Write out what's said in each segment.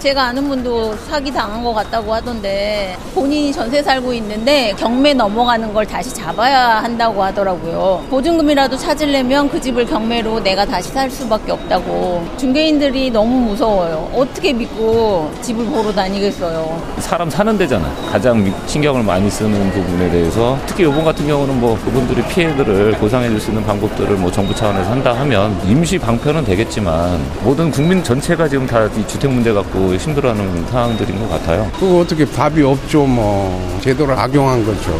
제가 아는 분도 사기 당한 것 같다고 하던데 본인이 전세 살고 있는데 경매 넘어가는 걸 다시 잡아야 한다고 하더라고요. 보증금이라도 찾으려면 그 집을 경매로 내가 다시 살 수밖에 없다고. 중개인들이 너무 무서워요. 어떻게 믿고 집을 보러 다니겠어요. 사람 사는 데잖아. 가장 신경을 많이 쓰는 부분에 대해서 특히 이번 같은 경우는 뭐 그분들이 피해들을 보상해 줄 수 있는 방법들을 뭐 정부 차원에서 한다 하면 임시 방편은 되겠지만 모든 국민 전체가 지금 다 이 주택 문제 갖고 힘들어하는 상황들인 것 같아요. 그거 어떻게 답이 없죠, 뭐. 제도를 악용한 거죠.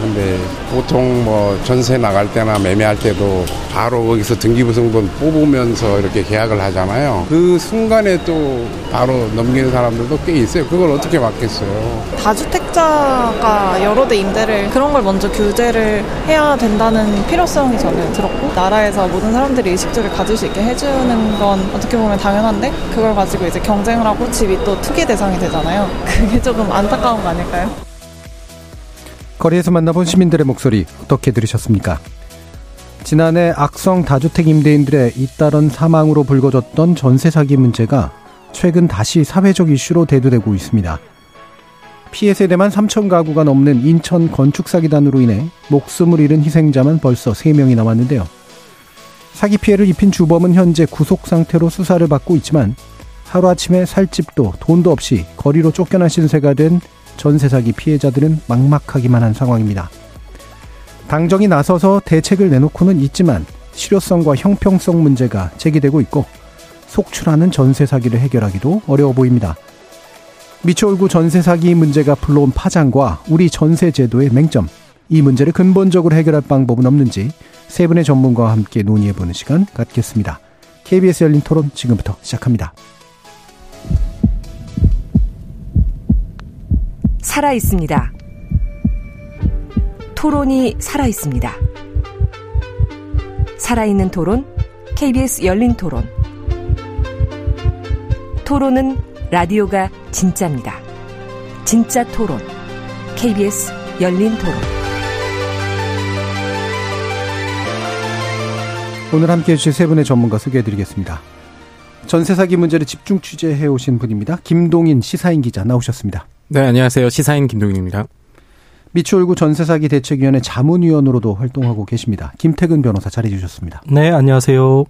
근데 보통 뭐 전세 나갈 때나 매매할 때도 바로 거기서 등기부등본 뽑으면서 이렇게 계약을 하잖아요. 그 순간에 또 바로 넘기는 사람들도 꽤 있어요. 그걸 어떻게 막겠어요. 다주택자가 여러 대 임대를 그런 걸 먼저 규제를 해야 된다는 필요성이 저는 들었고 나라에서 모든 사람들이 의식주를 가질 수 있게 해주는 건 어떻게 보면 당연한데 그걸 가지고 이제 경쟁을 하고 집이 또 투기 대상이 되잖아요. 그게 조금 안타까운 거 아닐까요? 거리에서 만나본 시민들의 목소리 어떻게 들으셨습니까? 지난해 악성 다주택 임대인들의 잇따른 사망으로 불거졌던 전세 사기 문제가 최근 다시 사회적 이슈로 대두되고 있습니다. 피해 세대만 3천 가구가 넘는 인천 건축 사기단으로 인해 목숨을 잃은 희생자만 벌써 3명이 남았는데요. 사기 피해를 입힌 주범은 현재 구속 상태로 수사를 받고 있지만 하루아침에 살 집도 돈도 없이 거리로 쫓겨난 신세가 된 전세 사기 피해자들은 막막하기만 한 상황입니다. 당정이 나서서 대책을 내놓고는 있지만 실효성과 형평성 문제가 제기되고 있고 속출하는 전세 사기를 해결하기도 어려워 보입니다. 미추홀구 전세 사기 문제가 불러온 파장과 우리 전세 제도의 맹점, 이 문제를 근본적으로 해결할 방법은 없는지 세 분의 전문가와 함께 논의해보는 시간 갖겠습니다. KBS 열린 토론 지금부터 시작합니다. 살아 있습니다. 토론이 살아 있습니다. 살아있는 토론, KBS 열린 토론. 토론은 라디오가 진짜입니다. 진짜 토론, KBS 열린 토론. 오늘 함께 해주실 세 분의 전문가 소개해 드리겠습니다. 전세 사기 문제를 집중 취재해 오신 분입니다. 김동인 시사인 기자 나오셨습니다. 네, 안녕하세요. 시사인 김동인입니다. 미추홀구 전세사기 대책위원회 자문위원으로도 활동하고 계십니다. 김태근 변호사 자리해 주셨습니다. 네, 안녕하세요.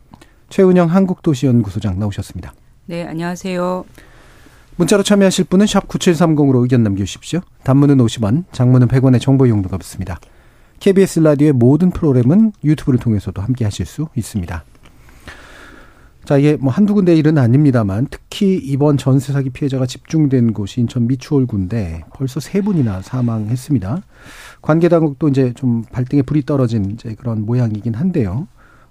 최은영 한국도시연구소장 나오셨습니다. 네, 안녕하세요. 문자로 참여하실 분은 샵 9730으로 의견 남겨주십시오. 단문은 50원, 장문은 100원의 정보 용도가 붙습니다. KBS 라디오의 모든 프로그램은 유튜브를 통해서도 함께 하실 수 있습니다. 자, 이게 뭐 한두 군데 일은 아닙니다만 특히 이번 전세 사기 피해자가 집중된 곳이 인천 미추홀구인데 벌써 세 분이나 사망했습니다. 관계 당국도 이제 좀 발등에 불이 떨어진 이제 그런 모양이긴 한데요.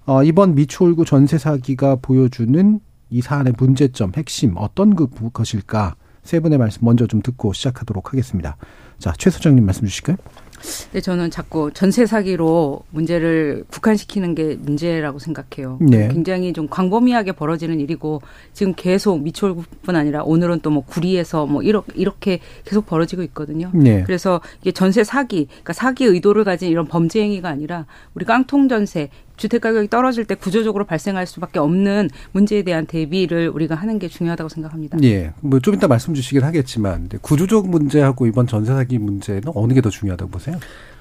어, 이번 미추홀구 전세 사기가 보여주는 이 사안의 문제점, 핵심 어떤 그 것일까? 세 분의 말씀 먼저 좀 듣고 시작하도록 하겠습니다. 자, 최 소장님 말씀 주실까요? 네, 저는 자꾸 전세 사기로 문제를 국한시키는 게 문제라고 생각해요. 네. 굉장히 좀 광범위하게 벌어지는 일이고 지금 계속 미추홀뿐 아니라 오늘은 또 뭐 구리에서 뭐 이렇게 이렇게 계속 벌어지고 있거든요. 네. 그래서 이게 전세 사기, 그러니까 사기 의도를 가진 이런 범죄 행위가 아니라 우리 깡통 전세 주택 가격이 떨어질 때 구조적으로 발생할 수밖에 없는 문제에 대한 대비를 우리가 하는 게 중요하다고 생각합니다. 예. 뭐 좀 이따 말씀 주시긴 하겠지만 구조적 문제하고 이번 전세 사기 문제는 어느 게 더 중요하다고 보세요?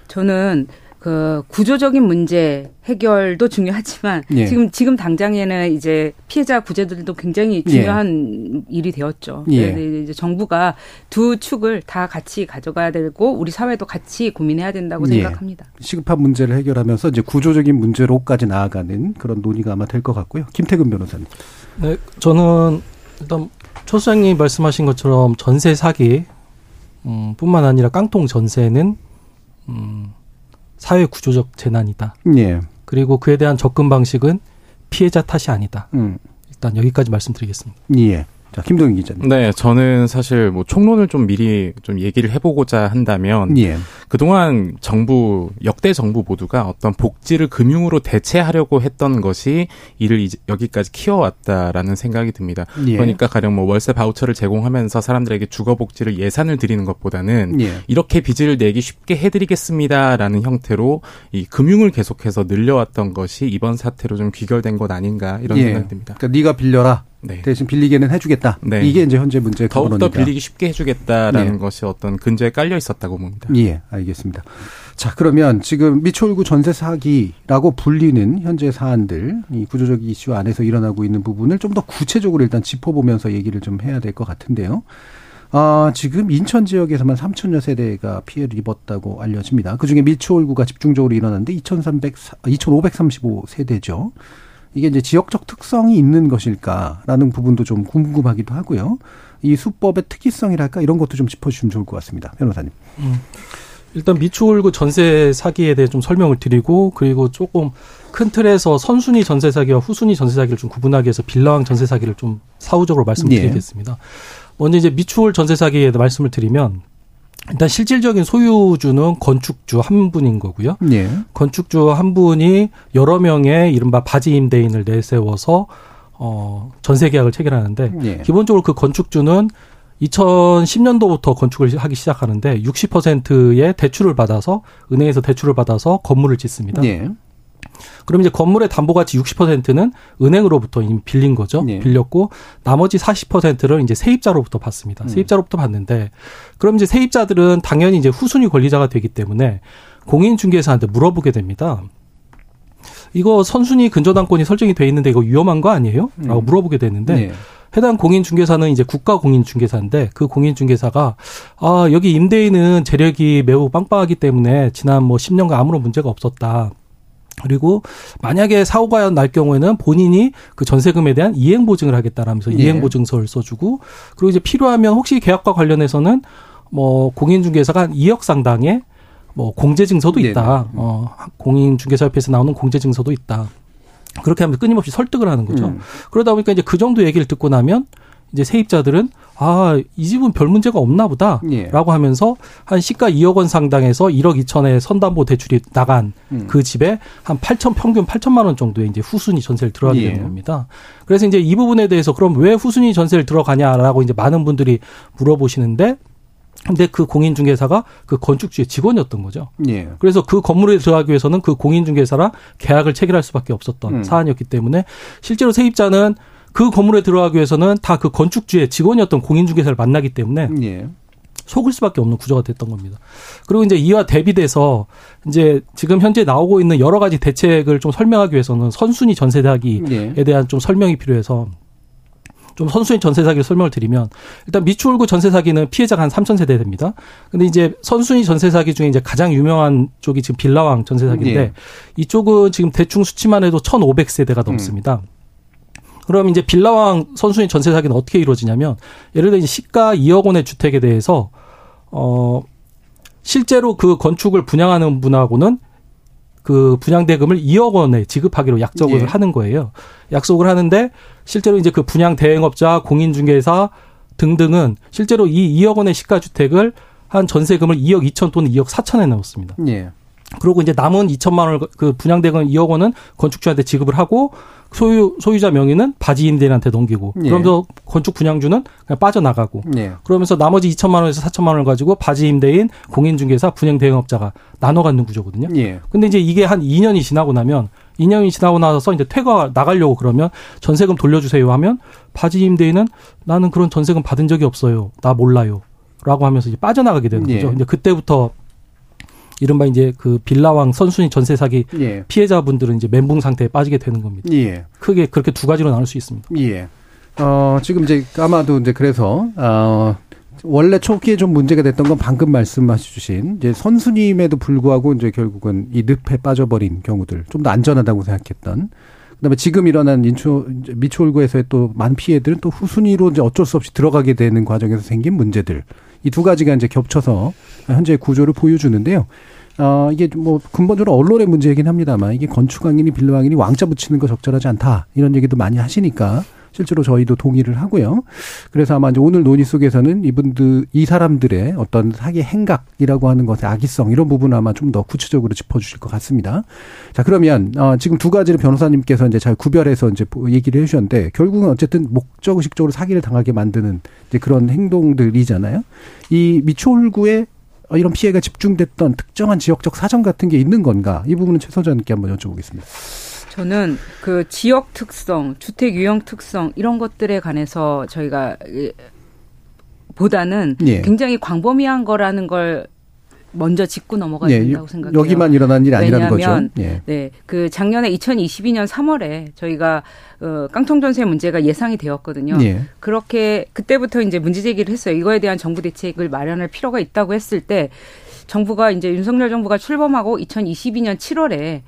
저는 그 구조적인 문제 해결도 중요하지만 예. 지금 지금 당장에는 이제 피해자 구제들도 굉장히 예. 중요한 예. 일이 되었죠. 예. 이제 정부가 두 축을 다 같이 가져가야 되고 우리 사회도 같이 고민해야 된다고 예. 생각합니다. 시급한 문제를 해결하면서 이제 구조적인 문제로까지 나아가는 그런 논의가 아마 될 것 같고요. 김태근 변호사님. 네, 저는 일단 초 소장님 말씀하신 것처럼 전세 사기 음, 뿐만 아니라 깡통 전세는 음, 사회 구조적 재난이다. 예. 그리고 그에 대한 접근 방식은 피해자 탓이 아니다. 음. 일단 여기까지 말씀드리겠습니다. 예. 자, 김동인 기자님. 네, 저는 사실 뭐 총론을 좀 미리 좀 얘기를 해보고자 한다면 예. 그동안 정부 역대 정부 모두가 어떤 복지를 금융으로 대체하려고 했던 것이 이를 이제 여기까지 키워왔다라는 생각이 듭니다. 예. 그러니까 가령 뭐 월세 바우처를 제공하면서 사람들에게 주거 복지를 예산을 드리는 것보다는 예. 이렇게 빚을 내기 쉽게 해드리겠습니다라는 형태로 이 금융을 계속해서 늘려왔던 것이 이번 사태로 좀 귀결된 것 아닌가 이런 예. 생각이 듭니다. 그러니까 네가 빌려라. 네. 대신 빌리게는 해주겠다. 네. 이게 이제 현재 문제의 더욱더 빌리기 쉽게 해주겠다라는 네. 것이 어떤 근저에 깔려 있었다고 봅니다. 예, 알겠습니다. 자, 그러면 지금 미추홀구 전세 사기라고 불리는 현재 사안들, 이 구조적 이슈 안에서 일어나고 있는 부분을 좀 더 구체적으로 일단 짚어보면서 얘기를 좀 해야 될 것 같은데요. 아, 지금 인천 지역에서만 3천여 세대가 피해를 입었다고 알려집니다. 그 중에 미추홀구가 집중적으로 일어났는데 2,300, 2,535 세대죠. 이게 이제 지역적 특성이 있는 것일까라는 부분도 좀 궁금하기도 하고요. 이 수법의 특이성이랄까 이런 것도 좀 짚어주시면 좋을 것 같습니다. 변호사님. 음. 일단 미추홀구 전세 사기에 대해 좀 설명을 드리고 그리고 조금 큰 틀에서 선순위 전세 사기와 후순위 전세 사기를 좀 구분하기 위해서 빌라왕 전세 사기를 좀 사후적으로 말씀드리겠습니다. 예. 먼저 이제 미추홀 전세 사기에 대해 말씀을 드리면 일단 실질적인 소유주는 건축주 한 분인 거고요. 예. 건축주 한 분이 여러 명의 이른바 바지 임대인을 내세워서 어 전세 계약을 체결하는데 예. 기본적으로 그 건축주는 2010년도부터 건축을 하기 시작하는데 60%의 대출을 받아서 은행에서 대출을 받아서 건물을 짓습니다. 예. 그럼 이제 건물의 담보 가치 60%는 은행으로부터 이미 빌린 거죠. 네. 빌렸고 나머지 40%를 이제 세입자로부터 받습니다. 음. 세입자로부터 받는데 그럼 이제 세입자들은 당연히 이제 후순위 권리자가 되기 때문에 공인중개사한테 물어보게 됩니다. 이거 선순위 근저당권이 설정이 돼 있는데 이거 위험한 거 아니에요? 라고 음. 물어보게 되는데 네. 해당 공인중개사는 이제 국가 공인중개사인데 그 공인중개사가 아 여기 임대인은 재력이 매우 빵빵하기 때문에 지난 뭐 10년간 아무런 문제가 없었다. 그리고 만약에 사고가 날 경우에는 본인이 그 전세금에 대한 이행 보증을 하겠다라면서 예. 이행 보증서를 써주고 그리고 이제 필요하면 혹시 계약과 관련해서는 뭐 공인중개사가 한 2억 상당의 뭐 공제증서도 있다. 네네. 어 공인중개사협회에서 나오는 공제증서도 있다. 그렇게 하면 끊임없이 설득을 하는 거죠. 음. 그러다 보니까 이제 그 정도 얘기를 듣고 나면 이제 세입자들은 아, 이 집은 별 문제가 없나 보다. 예. 라고 하면서 한 시가 2억 원 상당에서 1억 2천에 선담보 대출이 나간 음. 그 집에 한 8천 평균 8천만 원 정도의 이제 후순위 전세를 들어가게 되는 예. 겁니다. 그래서 이제 이 부분에 대해서 그럼 왜 후순위 전세를 들어가냐라고 이제 많은 분들이 물어보시는데 근데 그 공인중개사가 그 건축주의 직원이었던 거죠. 예. 그래서 그 건물에 들어가기 위해서는 그 공인중개사랑 계약을 체결할 수밖에 없었던 음. 사안이었기 때문에 실제로 세입자는 그 건물에 들어가기 위해서는 다 그 건축주의 직원이었던 공인중개사를 만나기 때문에 예. 속을 수밖에 없는 구조가 됐던 겁니다. 그리고 이제 이와 대비돼서 이제 지금 현재 나오고 있는 여러 가지 대책을 좀 설명하기 위해서는 선순위 전세 사기에 예. 대한 좀 설명이 필요해서 좀 선순위 전세 사기를 설명을 드리면 일단 미추홀구 전세 사기는 피해자가 한 3천 세대 됩니다. 근데 이제 선순위 전세 사기 중에 이제 가장 유명한 쪽이 지금 빌라왕 전세 사기인데 예. 이쪽은 지금 대충 수치만 해도 1,500세대가 넘습니다. 음. 그럼 이제 빌라왕 선순위 전세 사기는 어떻게 이루어지냐면 예를 들어 시가 2억 원의 주택에 대해서 어 실제로 그 건축을 분양하는 분하고는 그 분양 대금을 2억 원에 지급하기로 약속을 예. 하는 거예요. 약속을 하는데 실제로 이제 그 분양 대행업자, 공인중개사 등등은 실제로 이 2억 원의 시가 주택을 한 전세금을 2억 2천 또는 2억 4천에 넣었습니다. 예. 그리고 이제 남은 2천만 원을 그 분양 대금 2억 원은 건축주한테 지급을 하고 소유 소유자 명의는 바지 임대인한테 넘기고 예. 그러면서 건축 분양주는 그냥 빠져나가고 예. 그러면서 나머지 2천만 원에서 4천만 원을 가지고 바지 임대인 공인중개사 분양 대행업자가 나눠 갖는 구조거든요. 예. 근데 이제 이게 한 2년이 지나고 나면 2년이 지나고 나서 이제 퇴가 나가려고 그러면 전세금 돌려주세요 하면 바지 임대인은 나는 그런 전세금 받은 적이 없어요. 나 몰라요. 라고 하면서 이제 빠져나가게 되는 거죠. 예. 이제 그때부터 이른바 이제 그 빌라왕 선순위 전세 사기 예. 피해자분들은 이제 멘붕 상태에 빠지게 되는 겁니다. 예. 크게 그렇게 두 가지로 나눌 수 있습니다. 예. 어, 지금 이제 아마도 이제 그래서 어 원래 초기에 좀 문제가 됐던 건 방금 말씀하셔 주신 이제 선순임에도 불구하고 이제 결국은 이 늪에 빠져버린 경우들 좀 더 안전하다고 생각했던 그다음에 지금 일어난 인초 미추홀구에서의 또 많은 피해들은 또 후순위로 이제 어쩔 수 없이 들어가게 되는 과정에서 생긴 문제들 이 두 가지가 이제 겹쳐서 현재 구조를 보여주는데요. 어, 이게 뭐 근본적으로 언론의 문제이긴 합니다만 이게 건축왕이니 빌라왕이니 왕자 붙이는 거 적절하지 않다 이런 얘기도 많이 하시니까 실제로 저희도 동의를 하고요. 그래서 아마 이제 오늘 논의 속에서는 이분들 이 사람들의 어떤 사기 행각이라고 하는 것의 악의성 이런 부분 아마 좀 더 구체적으로 짚어주실 것 같습니다. 자 그러면 어, 지금 두 가지를 변호사님께서 이제 잘 구별해서 이제 얘기를 해주셨는데 결국은 어쨌든 목적 의식적으로 사기를 당하게 만드는 이제 그런 행동들이잖아요. 이 미추홀구의 어, 이런 피해가 집중됐던 특정한 지역적 사정 같은 게 있는 건가? 이 부분은 최 소장님께 한번 여쭤보겠습니다. 저는 그 지역 특성, 주택 유형 특성 이런 것들에 관해서 저희가 보다는 예. 굉장히 광범위한 거라는 걸 먼저 짚고 넘어가야 예, 된다고 생각해요. 여기만 일어난 일이 아니라는 거죠. 예. 네, 그 작년에 2022년 3월에 저희가 어, 깡통 전세 문제가 예상이 되었거든요. 예. 그렇게 그때부터 이제 문제 제기를 했어요. 이거에 대한 정부 대책을 마련할 필요가 있다고 했을 때 정부가 이제 윤석열 정부가 출범하고 2022년 7월에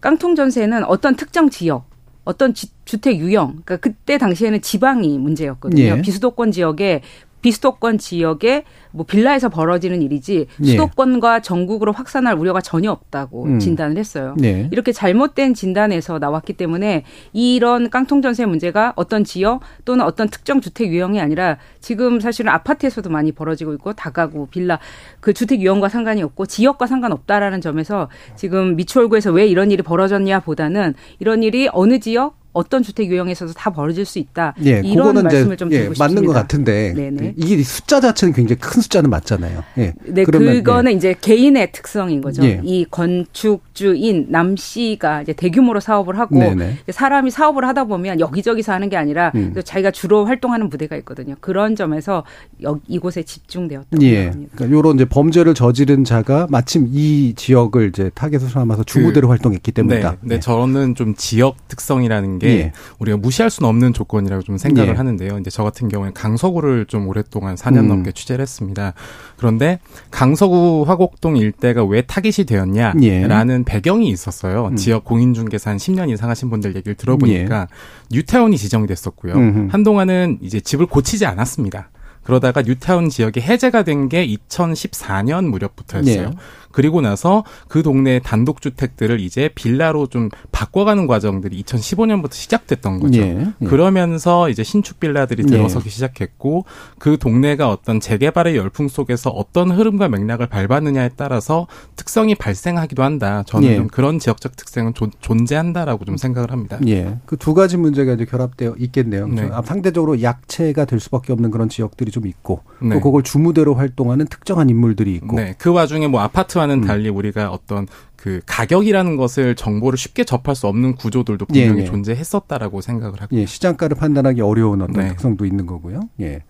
깡통 전세는 어떤 특정 지역 어떤 지, 주택 유형, 그러니까 그때 당시에는 지방이 문제였거든요. 예. 비수도권 지역에 비수도권 지역에 뭐 빌라에서 벌어지는 일이지 예. 수도권과 전국으로 확산할 우려가 전혀 없다고 음. 진단을 했어요. 네. 이렇게 잘못된 진단에서 나왔기 때문에 이런 깡통 전세 문제가 어떤 지역 또는 어떤 특정 주택 유형이 아니라 지금 사실은 아파트에서도 많이 벌어지고 있고 다가구 빌라 그 주택 유형과 상관이 없고 지역과 상관없다라는 점에서 지금 미추홀구에서 왜 이런 일이 벌어졌냐 보다는 이런 일이 어느 지역 어떤 주택 유형에서도 다 벌어질 수 있다. 예, 이런 말씀을 좀 예, 드리고 싶습니다. 맞는 것 같은데 네네. 이게 숫자 자체는 굉장히 큰 숫자는 맞잖아요. 예. 네, 그러면, 그거는 예. 이제 개인의 특성인 거죠. 예. 이 건축주인 남 씨가 이제 대규모로 사업을 하고 네네. 사람이 사업을 하다 보면 여기저기서 하는 게 아니라 음. 자기가 주로 활동하는 부대가 있거든요. 그런 점에서 여, 이곳에 집중되었다고 예. 합니다. 그러니까 이런 이제 범죄를 저지른 자가 마침 이 지역을 이제 타겟으로 삼아서 주무대로 그, 활동했기 때문이다. 네, 네, 저는 좀 지역 특성이라는 게 예. 우리가 무시할 수는 없는 조건이라고 좀 생각을 예. 하는데요. 이제 저 같은 경우에 강서구를 좀 오랫동안 4년 음. 넘게 취재를 했습니다. 그런데 강서구 화곡동 일대가 왜 타깃이 되었냐라는 예. 배경이 있었어요. 음. 지역 공인중개사 한 10년 이상 하신 분들 얘기를 들어보니까 예. 뉴타운이 지정이 됐었고요. 음흠. 한동안은 이제 집을 고치지 않았습니다. 그러다가 뉴타운 지역이 해제가 된 게 2014년 무렵부터였어요. 네. 그리고 나서 그 동네 단독 주택들을 이제 빌라로 좀 바꿔가는 과정들이 2015년부터 시작됐던 거죠. 예, 예. 그러면서 이제 신축 빌라들이 예. 들어서기 예. 시작했고 그 동네가 어떤 재개발의 열풍 속에서 어떤 흐름과 맥락을 밟았느냐에 따라서 특성이 발생하기도 한다. 저는 예. 좀 그런 지역적 특성은 조, 존재한다라고 좀 생각을 합니다. 예. 그 두 가지 문제가 이제 결합되어 있겠네요. 네. 상대적으로 약체가 될 수밖에 없는 그런 지역들이 좀 있고 네. 또 그걸 주무대로 활동하는 특정한 인물들이 있고 네. 그 와중에 뭐 아파트 와 과는 음. 달리 우리가 어떤 그 가격이라는 것을 정보를 쉽게 접할 수 없는 구조들도 분명히 예, 예. 존재했었다라고 생각을 하고 예, 시장가를 판단하기 어려운 어떤 네. 특성도 있는 거고요. 예.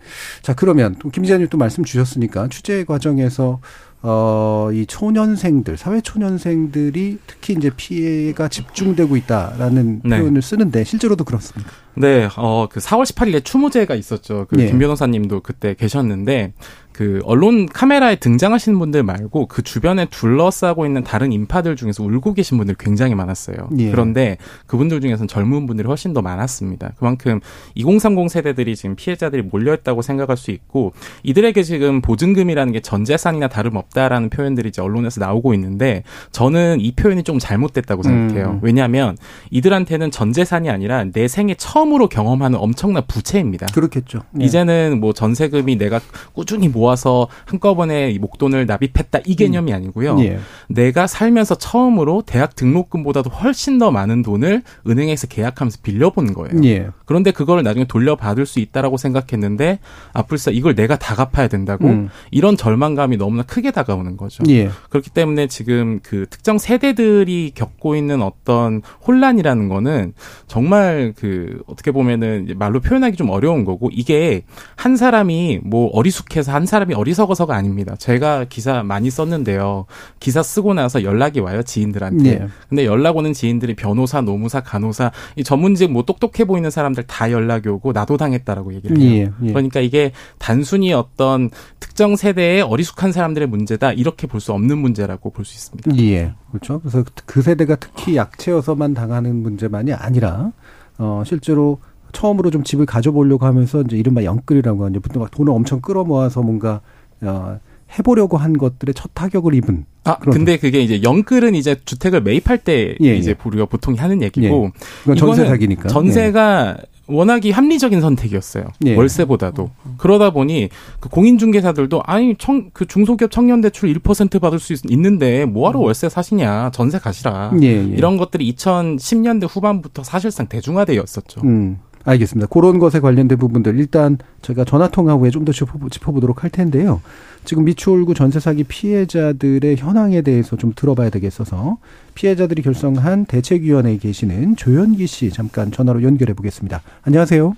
자 그러면 김 기자님 또 말씀 주셨으니까 취재 과정에서 어, 이 초년생들, 사회 초년생들이 특히 이제 피해가 집중되고 있다라는 네. 표현을 쓰는데 실제로도 그렇습니까? 네, 어, 그 4월 18일에 추모제가 있었죠. 그 예. 김 변호사님도 그때 계셨는데 그 언론 카메라에 등장하시는 분들 말고 그 주변에 둘러싸고 있는 다른 인파들 중에서 울고 계신 분들 굉장히 많았어요. 예. 그런데 그분들 중에서는 젊은 분들이 훨씬 더 많았습니다. 그만큼 2030 세대들이 지금 피해자들이 몰려있다고 생각할 수 있고 이들에게 지금 보증금이라는 게 전 재산이나 다름없다라는 표현들이 이제 언론에서 나오고 있는데 저는 이 표현이 좀 잘못됐다고 생각해요. 음. 왜냐하면 이들한테는 전 재산이 아니라 내 생애 처음으로 경험하는 엄청난 부채입니다. 그렇겠죠. 예. 이제는 뭐 전세금이 내가 꾸준히 모아 모아서 한꺼번에 목돈을 납입했다 이 개념이 음. 아니고요. 예. 내가 살면서 처음으로 대학 등록금보다도 훨씬 더 많은 돈을 은행에서 계약하면서 빌려본 거예요. 예. 그런데 그걸 나중에 돌려받을 수 있다라고 생각했는데 아플싸 이걸 내가 다 갚아야 된다고 음. 이런 절망감이 너무나 크게 다가오는 거죠. 예. 그렇기 때문에 지금 그 특정 세대들이 겪고 있는 어떤 혼란이라는 거는 정말 그 어떻게 보면은 말로 표현하기 좀 어려운 거고 이게 한 사람이 뭐 어리숙해서 한 사람 사람이 어리석어서가 아닙니다. 제가 기사 많이 썼는데요. 기사 쓰고 나서 연락이 와요 지인들한테. 예. 근데 연락 오는 지인들이 변호사, 노무사, 간호사 이 전문직 뭐 똑똑해 보이는 사람들 다 연락이 오고 나도 당했다라고 얘기를 해요. 예. 예. 그러니까 이게 단순히 어떤 특정 세대의 어리숙한 사람들의 문제다 이렇게 볼 수 없는 문제라고 볼 수 있습니다. 예, 그렇죠. 그래서 그 세대가 특히 약체여서만 당하는 문제만이 아니라 어 실제로 처음으로 좀 집을 가져보려고 하면서 이제 이른바 영끌이라고 하는 보통 돈을 엄청 끌어모아서 뭔가 어 해보려고 한 것들의 첫 타격을 입은. 아, 근데 그게 이제 영끌은 이제 주택을 매입할 때 예, 이제 예. 우리가 보통 하는 얘기고. 예. 전세 사기니까. 전세가 워낙이 합리적인 선택이었어요. 예. 월세보다도. 그러다 보니 그 공인중개사들도 아니 청, 그 중소기업 청년 대출 1% 받을 수 있, 는데 뭐하러 월세 사시냐 전세 가시라 예, 예. 이런 것들이 2010년대 후반부터 사실상 대중화되었었죠. 음. 알겠습니다. 그런 것에 관련된 부분들 일단 저희가 전화 통화 후에 좀 더 짚어보도록 할 텐데요. 지금 미추홀구 전세 사기 피해자들의 현황에 대해서 좀 들어봐야 되겠어서 피해자들이 결성한 대책위원회에 계시는 조현기 씨 잠깐 전화로 연결해 보겠습니다. 안녕하세요.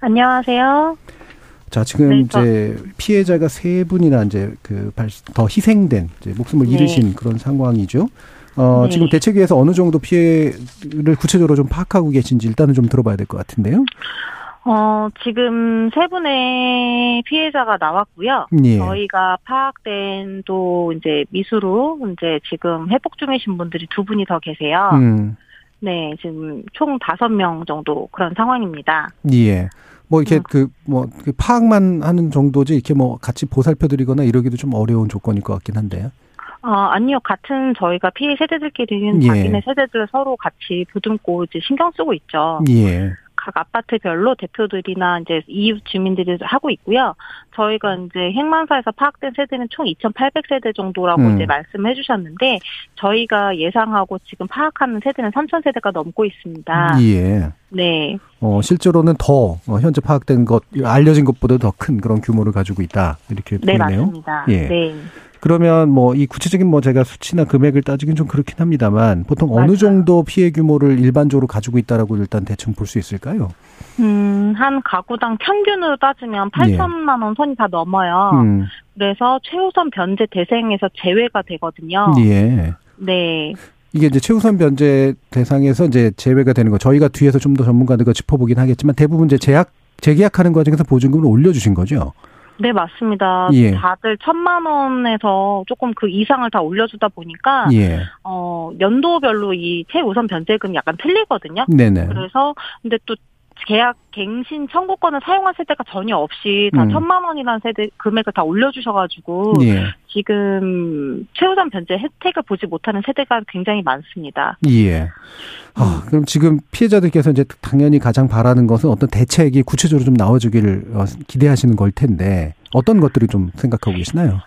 안녕하세요. 자, 지금 네, 이제 피해자가 세 분이나 이제 그 더 희생된 이제 목숨을 네. 잃으신 그런 상황이죠. 어, 네. 지금 대책위에서 어느 정도 피해를 구체적으로 좀 파악하고 계신지 일단은 좀 들어봐야 될 것 같은데요. 어, 지금 세 분의 피해자가 나왔고요. 예. 저희가 파악된 또 이제 미수로 이제 지금 회복 중이신 분들이 두 분이 더 계세요. 음. 네, 지금 총 다섯 명 정도 그런 상황입니다. 예. 뭐 이렇게 음. 그, 뭐, 그 파악만 하는 정도지 이렇게 뭐 같이 보살펴 드리거나 이러기도 좀 어려운 조건일 것 같긴 한데요. 어, 아니요. 같은 저희가 피해 세대들끼리는 예. 자기네 세대들 서로 같이 보듬고 이제 신경 쓰고 있죠. 예. 각 아파트별로 대표들이나 이제 이웃 주민들이 하고 있고요. 저희가 이제 행만사에서 파악된 세대는 총 2,800세대 정도라고 음. 이제 말씀해 주셨는데 저희가 예상하고 지금 파악하는 세대는 3,000세대가 넘고 있습니다. 예. 네. 어, 실제로는 더 어, 현재 파악된 것 알려진 것보다 더 큰 그런 규모를 가지고 있다. 이렇게 네, 보이네요. 맞습니다. 예. 네. 그러면 뭐 이 구체적인 뭐 제가 수치나 금액을 따지긴 좀 그렇긴 합니다만 보통 어느 맞아요. 정도 피해 규모를 일반적으로 가지고 있다라고 일단 대충 볼 수 있을까요? 음, 한 가구당 평균으로 따지면 8천만 원 선이 다 넘어요. 음. 그래서 최우선 변제 대상에서 제외가 되거든요. 예. 네. 이게 이제 최우선 변제 대상에서 이제 제외가 되는 거 저희가 뒤에서 좀 더 전문가들과 짚어보긴 하겠지만 대부분 이제 제약 재계약하는 과정에서 보증금을 올려주신 거죠. 네, 맞습니다. 예. 다들 천만 원에서 조금 그 이상을 다 올려주다 보니까, 예. 어, 연도별로 이 최우선 변제금이 약간 틀리거든요. 네네. 그래서, 근데 또 계약 갱신 청구권을 사용한 세대가 전혀 없이 다 음. 천만 원이라는 세대 금액을 다 올려주셔가지고 예. 지금 최우선 변제 혜택을 보지 못하는 세대가 굉장히 많습니다. 예. 아, 그럼 지금 피해자들께서 이제 당연히 가장 바라는 것은 어떤 대책이 구체적으로 좀 나와주기를 어, 기대하시는 걸 텐데 어떤 것들을 좀 생각하고 계시나요?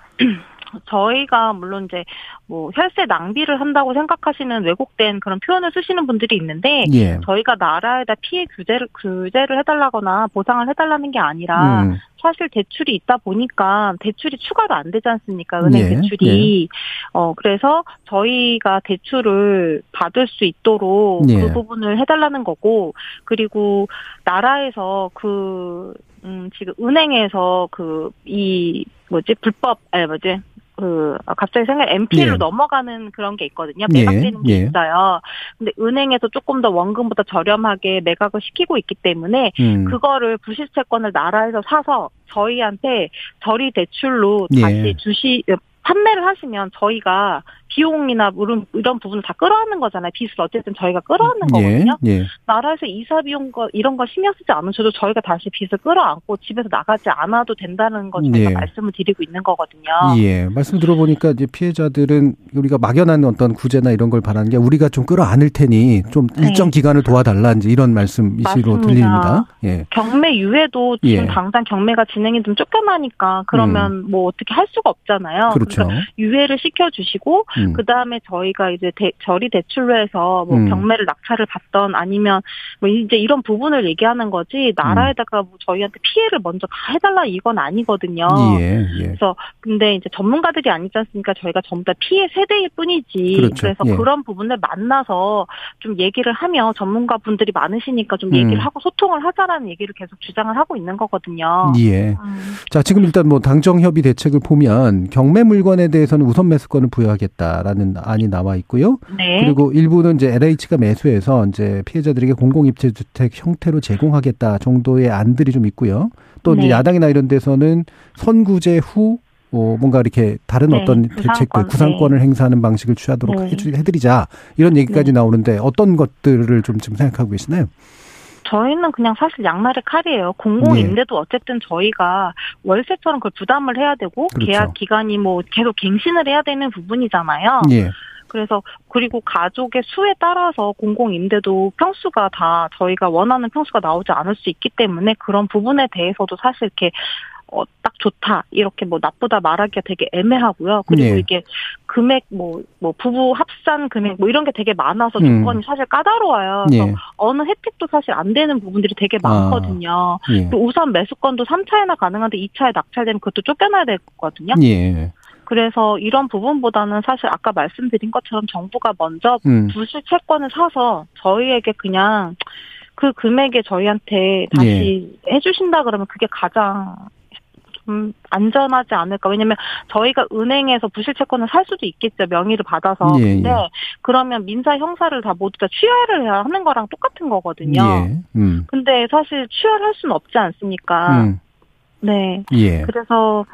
저희가 물론 이제 뭐 혈세 낭비를 한다고 생각하시는 왜곡된 그런 표현을 쓰시는 분들이 있는데 예. 저희가 나라에다 피해 규제를 규제를 해달라거나 보상을 해달라는 게 아니라 음. 사실 대출이 있다 보니까 대출이 추가로 안 되지 않습니까? 은행 예. 대출이. 예. 어, 그래서 저희가 대출을 받을 수 있도록 예. 그 부분을 해달라는 거고, 그리고 나라에서 그, 음, 지금 은행에서 그, 이, 뭐지, 불법, 아, 뭐지, 그 갑자기 생각 MP로 예. 넘어가는 그런 게 있거든요. 예. 매각되는 게 예. 있어요. 근데 은행에서 조금 더 원금보다 저렴하게 매각을 시키고 있기 때문에 음. 그거를 부실 채권을 나라에서 사서 저희한테 저리 대출로 예. 다시 주시 판매를 하시면 저희가 비용이나 이런, 이런 부분을 다 끌어안는 거잖아요. 빚을 어쨌든 저희가 끌어안는 예, 거거든요. 예, 예. 나라에서 이사 비용 거 이런 거 신경 쓰지 않으셔도 저희가 다시 빚을 끌어안고 집에서 나가지 않아도 된다는 거 저희가 예. 말씀을 드리고 있는 거거든요. 예. 말씀 들어보니까 이제 피해자들은 우리가 막연한 어떤 구제나 이런 걸 바라는 게 우리가 좀 끌어안을 테니 좀 네. 일정 네. 기간을 도와달라 이제 이런 말씀이시로 들립니다. 예. 경매 유예도 지금 예. 당장 경매가 진행이 좀 쫓겨나니까 그러면 음. 뭐 어떻게 할 수가 없잖아요. 그렇죠. 유예를 시켜주시고 음. 그 다음에 저희가 이제 대, 저리 대출로 해서 뭐 음. 경매를 낙찰을 받던 아니면 뭐 이제 이런 부분을 얘기하는 거지 나라에다가 뭐 저희한테 피해를 먼저 다 해달라 이건 아니거든요. 예, 예. 그래서 근데 이제 전문가들이 아니지 않습니까? 저희가 전부 다 피해 세대일 뿐이지. 그렇죠. 그래서 예. 그런 부분을 만나서 좀 얘기를 하며 전문가 분들이 많으시니까 좀 얘기를 음. 하고 소통을 하자라는 얘기를 계속 주장을 하고 있는 거거든요. 예. 음. 자 지금 일단 뭐 당정 협의 대책을 보면 경매 물 건에 대해서는 우선 매수권을 부여하겠다. 있다라는 안이 나와 있고요. 네. 그리고 일부는 이제 LH가 매수해서 이제 피해자들에게 공공입체 주택 형태로 제공하겠다 정도의 안들이 좀 있고요. 또 네. 이제 야당이나 이런 데서는 선구제 후 어, 뭔가 이렇게 다른 네, 어떤 대책들, 구상권을 네. 행사하는 방식을 취하도록 네. 해드리자 이런 얘기까지 네. 나오는데 어떤 것들을 좀 지금 생각하고 계시나요? 저희는 그냥 사실 양날의 칼이에요. 공공임대도 네. 어쨌든 저희가 월세처럼 그걸 부담을 해야 되고 그렇죠. 계약 기간이 뭐 계속 갱신을 해야 되는 부분이잖아요. 예. 그래서 그리고 가족의 수에 따라서 공공 임대도 평수가 다 저희가 원하는 평수가 나오지 않을 수 있기 때문에 그런 부분에 대해서도 사실 이렇게 어, 딱 좋다 이렇게 뭐 나쁘다 말하기가 되게 애매하고요. 그리고 네. 이게 금액 뭐뭐 부부 합산 금액 뭐 이런 게 되게 많아서 음. 조건이 사실 까다로워요. 그래서 네. 어느 혜택도 사실 안 되는 부분들이 되게 아. 많거든요. 아. 네. 우선 매수권도 3차에나 가능한데 2차에 낙찰되면 그것도 쫓겨나야 되거든요. 예. 그래서 이런 부분보다는 사실 아까 말씀드린 것처럼 정부가 먼저 음. 부실 채권을 사서 저희에게 그냥 그 금액에 저희한테 다시 예. 해주신다 그러면 그게 가장 좀 안전하지 않을까. 왜냐면 저희가 은행에서 부실 채권을 살 수도 있겠죠. 명의를 받아서. 예, 근데 예. 그러면 민사 형사를 다 모두 다 취하를 해야 하는 거랑 똑같은 거거든요. 예, 음. 근데 사실 취하를 할 수는 없지 않습니까? 음. 네. 예. 그래서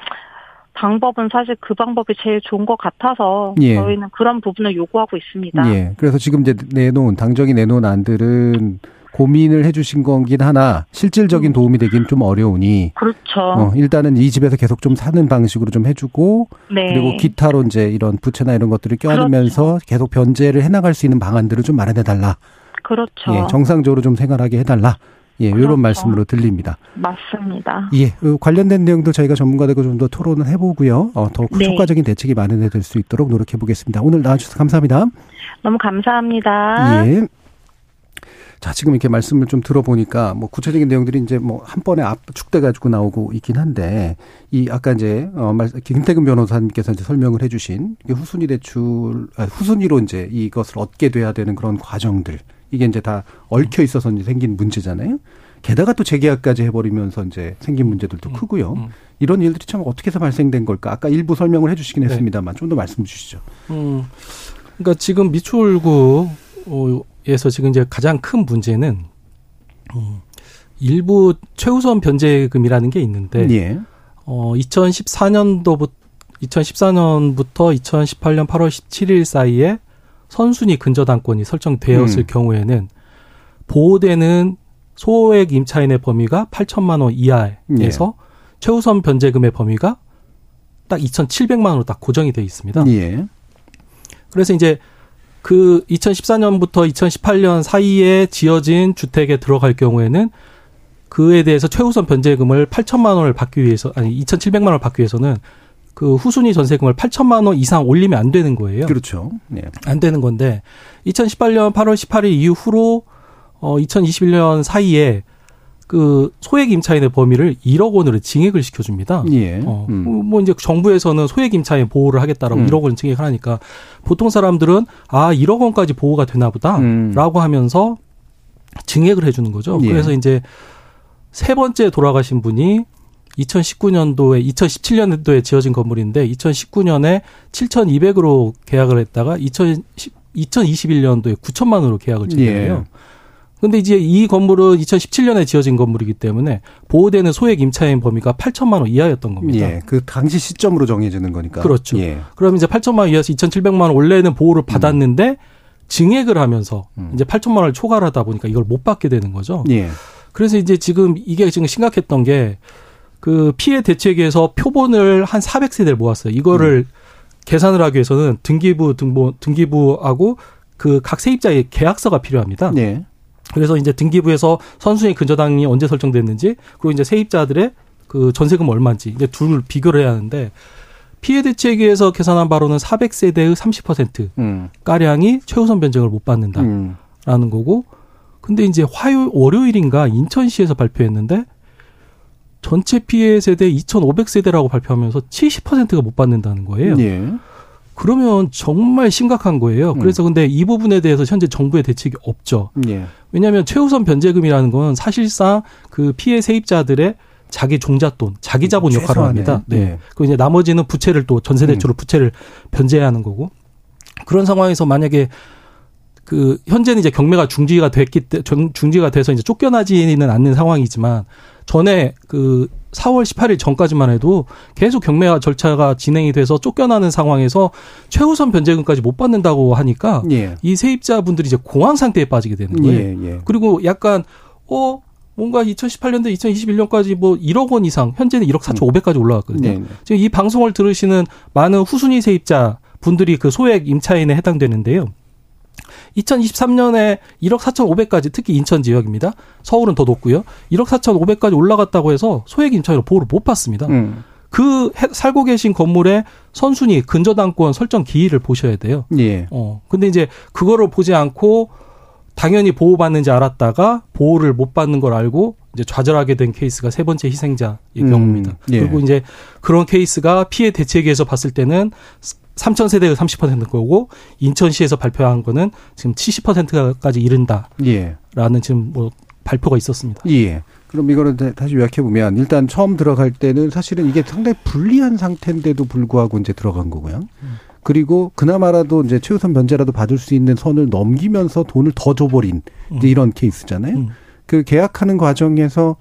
방법은 사실 그 방법이 제일 좋은 것 같아서 예. 저희는 그런 부분을 요구하고 있습니다. 예. 그래서 지금 이제 내놓은 당정이 내놓은 안들은 고민을 해주신 거긴 하나 실질적인 음. 도움이 되긴 좀 어려우니 그렇죠. 어, 일단은 이 집에서 계속 좀 사는 방식으로 좀 해주고 네. 그리고 기타로 이제 이런 부채나 이런 것들을 껴안으면서 그렇죠. 계속 변제를 해나갈 수 있는 방안들을 좀 마련해 달라. 그렇죠. 예, 정상적으로 좀 생활하게 해달라. 예, 그렇죠. 이런 말씀으로 들립니다. 맞습니다. 예, 그 관련된 내용도 저희가 전문가들과 좀 더 토론을 해보고요. 어, 더 네. 효과적인 대책이 마련될 수 있도록 노력해 보겠습니다. 오늘 나와주셔서 감사합니다. 너무 감사합니다. 예. 자, 지금 이렇게 말씀을 좀 들어보니까 뭐 구체적인 내용들이 이제 뭐 한 번에 압축돼 가지고 나오고 있긴 한데 이 아까 이제 어 김태근 변호사님께서 이제 설명을 해 주신 후순위 대출 아, 후순위로 이제 이것을 얻게 돼야 되는 그런 과정들 이게 이제 다 얽혀 있어서 이제 생긴 문제잖아요. 게다가 또 재계약까지 해버리면서 이제 생긴 문제들도 음, 크고요. 음. 이런 일들이 참 어떻게 해서 발생된 걸까? 아까 일부 설명을 해주시긴 네. 했습니다만 좀 더 말씀 주시죠. 음, 그러니까 지금 미추홀구 에서 지금 이제 가장 큰 문제는 음, 일부 최우선 변제금이라는 게 있는데 예. 어 2014년도부터 2014년부터 2018년 8월 17일 사이에 선순위 근저당권이 설정되었을 음. 경우에는 보호되는 소액 임차인의 범위가 8천만 원 이하에서 예. 최우선 변제금의 범위가 딱 2,700만 원으로 딱 고정이 돼 있습니다. 예. 그래서 이제 그 2014년부터 2018년 사이에 지어진 주택에 들어갈 경우에는 그에 대해서 최우선 변제금을 8천만 원을 받기 위해서 아니 2,700만 원을 받기 위해서는 그 후순위 전세금을 8천만 원 이상 올리면 안 되는 거예요. 그렇죠. 네. 안 되는 건데 2018년 8월 18일 이후로 어 2021년 사이에 그 소액 임차인의 범위를 1억 원으로 징액을 시켜줍니다. 예. 어, 음. 뭐 이제 정부에서는 소액 임차인 보호를 하겠다라고 음. 1억 원 징액을 하니까 보통 사람들은 아 1억 원까지 보호가 되나 보다라고 음. 하면서 증액을 해주는 거죠. 예. 그래서 이제 세 번째 돌아가신 분이 2019년도에 2017년도에 지어진 건물인데 2019년에 7,200으로 계약을 했다가 2010, 2021년도에 9천만 원으로 계약을 진행해요. 예. 근데 이제 이 건물은 2017년에 지어진 건물이기 때문에 보호되는 소액 임차인 범위가 8천만 원 이하였던 겁니다. 예. 그 당시 시점으로 정해지는 거니까. 그렇죠. 예. 그럼 이제 8천만 원 이하에서 2,700만 원 원래는 보호를 음. 받았는데 음. 증액을 하면서 음. 이제 8천만 원을 초과하다 보니까 이걸 못 받게 되는 거죠. 예. 그래서 이제 지금 이게 지금 심각했던 게 그 피해 대책에서 표본을 한 400세대를 모았어요. 이거를 음. 계산을 하기 위해서는 등기부 등본 등기부하고 그 각 세입자의 계약서가 필요합니다. 네. 그래서 이제 등기부에서 선순위 근저당이 언제 설정됐는지 그리고 이제 세입자들의 그 전세금 얼마인지 이제 둘 비교를 해야 하는데 피해 대책위에서 계산한 바로는 400세대의 30% 음. 가량이 최우선 변경을 못 받는다라는 음. 거고 근데 이제 화요일 월요일인가 인천시에서 발표했는데 전체 피해 세대 2,500세대라고 발표하면서 70%가 못 받는다는 거예요. 예. 그러면 정말 심각한 거예요. 음. 그래서 근데 이 부분에 대해서 현재 정부의 대책이 없죠. 예. 왜냐하면 최우선 변제금이라는 건 사실상 그 피해 세입자들의 자기 종잣돈, 자기 자본 음, 역할을 합니다. 네. 네. 그리고 이제 나머지는 부채를 또 전세 대출로 음. 부채를 변제해야 하는 거고 그런 상황에서 만약에 그 현재는 이제 경매가 중지가 됐기 때 중지가 돼서 이제 쫓겨나지는 않는 상황이지만 전에 그 4월 18일 전까지만 해도 계속 경매와 절차가 진행이 돼서 쫓겨나는 상황에서 최우선 변제금까지 못 받는다고 하니까 예. 이 세입자분들이 이제 공황 상태에 빠지게 되는 거예요. 예, 예. 그리고 약간 어 뭔가 2018년도 2021년까지 뭐 1억 원 이상 현재는 1억 4천 5백까지 올라갔거든요. 네, 네. 지금 이 방송을 들으시는 많은 후순위 세입자 분들이 그 소액 임차인에 해당되는데요. 2023년에 1억 4,500까지 특히 인천 지역입니다. 서울은 더 높고요. 1억 4,500까지 올라갔다고 해서 소액 임차인으로 보호를 못 받습니다. 음. 그 해, 살고 계신 건물의 선순위 근저당권 설정 기일을 보셔야 돼요. 예. 어. 근데 이제 그거를 보지 않고 당연히 보호받는지 알았다가 보호를 못 받는 걸 알고 이제 좌절하게 된 케이스가 세 번째 희생자의 음, 경우입니다. 예. 그리고 이제 그런 케이스가 피해 대책에서 봤을 때는 3천 세대의 30%인 거고 인천시에서 발표한 거는 지금 70%까지 이른다. 예. 라는 지금 뭐 발표가 있었습니다. 예. 그럼 이거를 다시 요약해 보면 일단 처음 들어갈 때는 사실은 이게 상당히 불리한 상태인데도 불구하고 이제 들어간 거고요. 음. 그리고 그나마라도 이제 최우선 변제라도 받을 수 있는 선을 넘기면서 돈을 더 줘버린 음. 이제 이런 케이스잖아요. 음. 그 계약하는 과정에서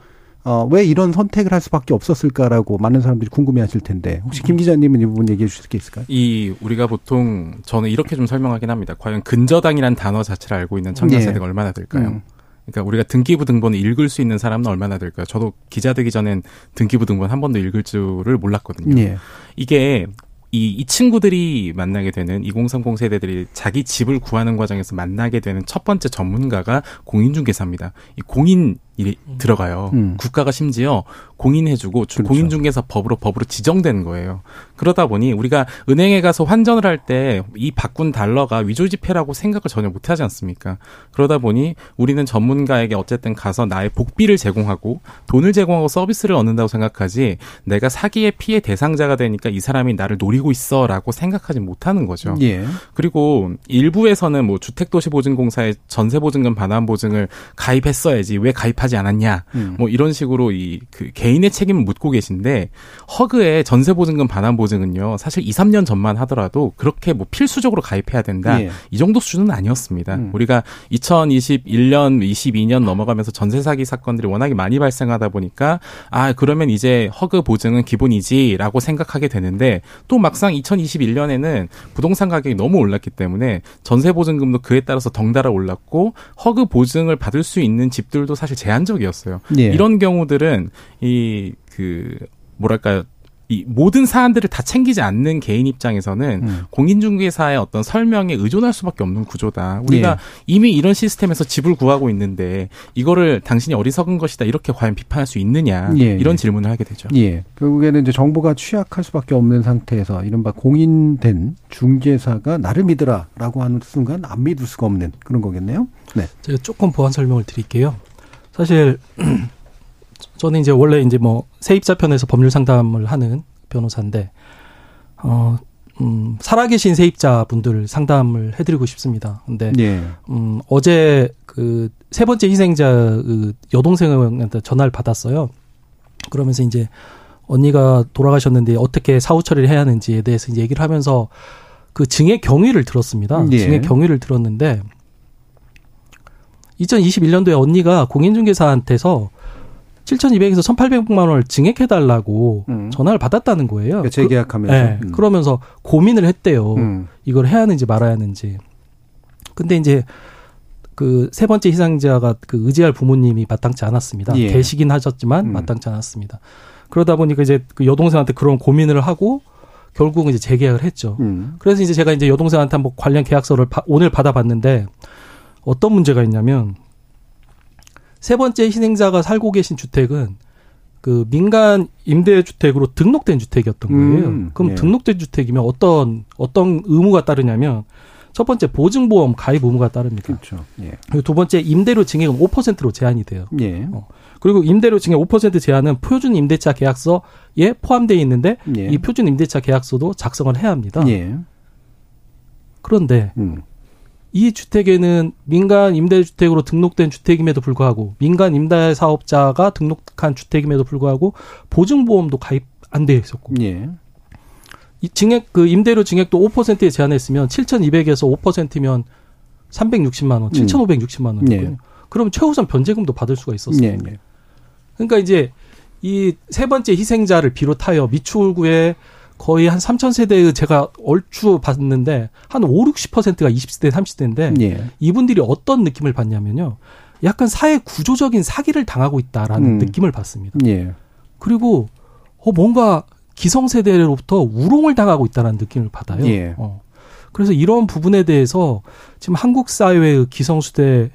어, 왜 이런 선택을 할 수밖에 없었을까라고 많은 사람들이 궁금해 하실 텐데, 혹시 김 기자님은 이 부분 얘기해 주실 게 있을까요? 이, 우리가 보통, 저는 이렇게 좀 설명하긴 합니다. 과연 근저당이란 단어 자체를 알고 있는 청년 예. 세대가 얼마나 될까요? 음. 그러니까 우리가 등기부 등본을 읽을 수 있는 사람은 얼마나 될까요? 저도 기자 되기 전엔 등기부 등본 한 번도 읽을 줄을 몰랐거든요. 예. 이게 이, 이 친구들이 만나게 되는 2030 세대들이 자기 집을 구하는 과정에서 만나게 되는 첫 번째 전문가가 공인중개사입니다. 이 공인 이 음. 들어가요. 음. 국가가 심지어 공인해주고 그렇죠. 공인중개사 법으로 법으로 지정된 거예요. 그러다 보니 우리가 은행에 가서 환전을 할 때 이 바꾼 달러가 위조지폐라고 생각을 전혀 못하지 않습니까? 그러다 보니 우리는 전문가에게 어쨌든 가서 나의 복비를 제공하고 돈을 제공하고 서비스를 얻는다고 생각하지 내가 사기의 피해 대상자가 되니까 이 사람이 나를 노리고 있어라고 생각하지 못하는 거죠. 예. 그리고 일부에서는 뭐 주택도시보증공사의 전세보증금 반환보증을 가입했어야지 왜 가입 하지 않았냐. 음. 뭐 이런 식으로 이 그 개인의 책임을 묻고 계신데 허그의 전세 보증금 반환 보증은요. 사실 2, 3년 전만 하더라도 그렇게 뭐 필수적으로 가입해야 된다. 예. 이 정도 수준은 아니었습니다. 음. 우리가 2021년, 22년 넘어가면서 전세 사기 사건들이 워낙에 많이 발생하다 보니까 아, 그러면 이제 허그 보증은 기본이지라고 생각하게 되는데 또 막상 2021년에는 부동산 가격이 너무 올랐기 때문에 전세 보증금도 그에 따라서 덩달아 올랐고 허그 보증을 받을 수 있는 집들도 사실 제한 제한적이었어요. 예. 이런 경우들은 이 그 뭐랄까요 이 모든 사안들을 다 챙기지 않는 개인 입장에서는 음. 공인중개사의 어떤 설명에 의존할 수밖에 없는 구조다. 우리가 예. 이미 이런 시스템에서 집을 구하고 있는데 이거를 당신이 어리석은 것이다 이렇게 과연 비판할 수 있느냐 예. 이런 질문을 하게 되죠. 예. 결국에는 이제 정보가 취약할 수밖에 없는 상태에서 이른바 공인된 중개사가 나를 믿으라라고 하는 순간 안 믿을 수가 없는 그런 거겠네요. 네. 제가 조금 보완 설명을 드릴게요. 사실 저는 이제 원래 이제 뭐 세입자 편에서 법률 상담을 하는 변호사인데 어 음, 살아계신 세입자분들 상담을 해드리고 싶습니다. 근데 예. 음, 어제 그 세 번째 희생자 그 여동생한테 전화를 받았어요. 그러면서 이제 언니가 돌아가셨는데 어떻게 사후 처리를 해야 하는지에 대해서 이제 얘기를 하면서 그 증의 경위를 들었습니다. 예. 증의 경위를 들었는데 2021년도에 언니가 공인중개사한테서 7,200에서 1,800만 원을 증액해달라고 음. 전화를 받았다는 거예요. 그러니까 재계약하면서. 그, 네. 음. 그러면서 고민을 했대요. 음. 이걸 해야 하는지 말아야 하는지. 근데 이제 그 세 번째 희생자가 그 의지할 부모님이 마땅치 않았습니다. 예. 계시긴 하셨지만 음. 마땅치 않았습니다. 그러다 보니까 이제 그 여동생한테 그런 고민을 하고 결국은 이제 재계약을 했죠. 음. 그래서 이제 제가 이제 여동생한테 한번 관련 계약서를 바, 오늘 받아봤는데 어떤 문제가 있냐면 세 번째 희생자가 살고 계신 주택은 그 민간 임대 주택으로 등록된 주택이었던 거예요. 음, 그럼 예. 등록된 주택이면 어떤 어떤 의무가 따르냐면 첫 번째 보증보험 가입 의무가 따릅니다. 그렇죠. 예. 그리고 두 번째 임대료 증액은 5%로 제한이 돼요. 예. 어. 그리고 임대료 증액 5% 제한은 표준 임대차 계약서에 포함되어 있는데 예. 이 표준 임대차 계약서도 작성을 해야 합니다. 예. 그런데 음. 이 주택에는 민간 임대주택으로 등록된 주택임에도 불구하고 민간 임대 사업자가 등록한 주택임에도 불구하고 보증보험도 가입 안 되어 있었고. 예. 이 증액 그 임대료 증액도 5%에 제한했으면 7,200에서 5%면 360만 원, 7,560만 원이거든요. 예. 그럼 최우선 변제금도 받을 수가 있었어요. 예. 예. 그러니까 이제 이 세 번째 희생자를 비롯하여 미추홀구에 거의 한 3천 세대의 제가 얼추 봤는데 한 5, 60%가 20대, 30대인데 예. 이분들이 어떤 느낌을 받냐면요. 약간 사회 구조적인 사기를 당하고 있다라는 음. 느낌을 받습니다. 예. 그리고 어 뭔가 기성세대로부터 우롱을 당하고 있다는 느낌을 받아요. 예. 어. 그래서 이런 부분에 대해서 지금 한국 사회의 기성수대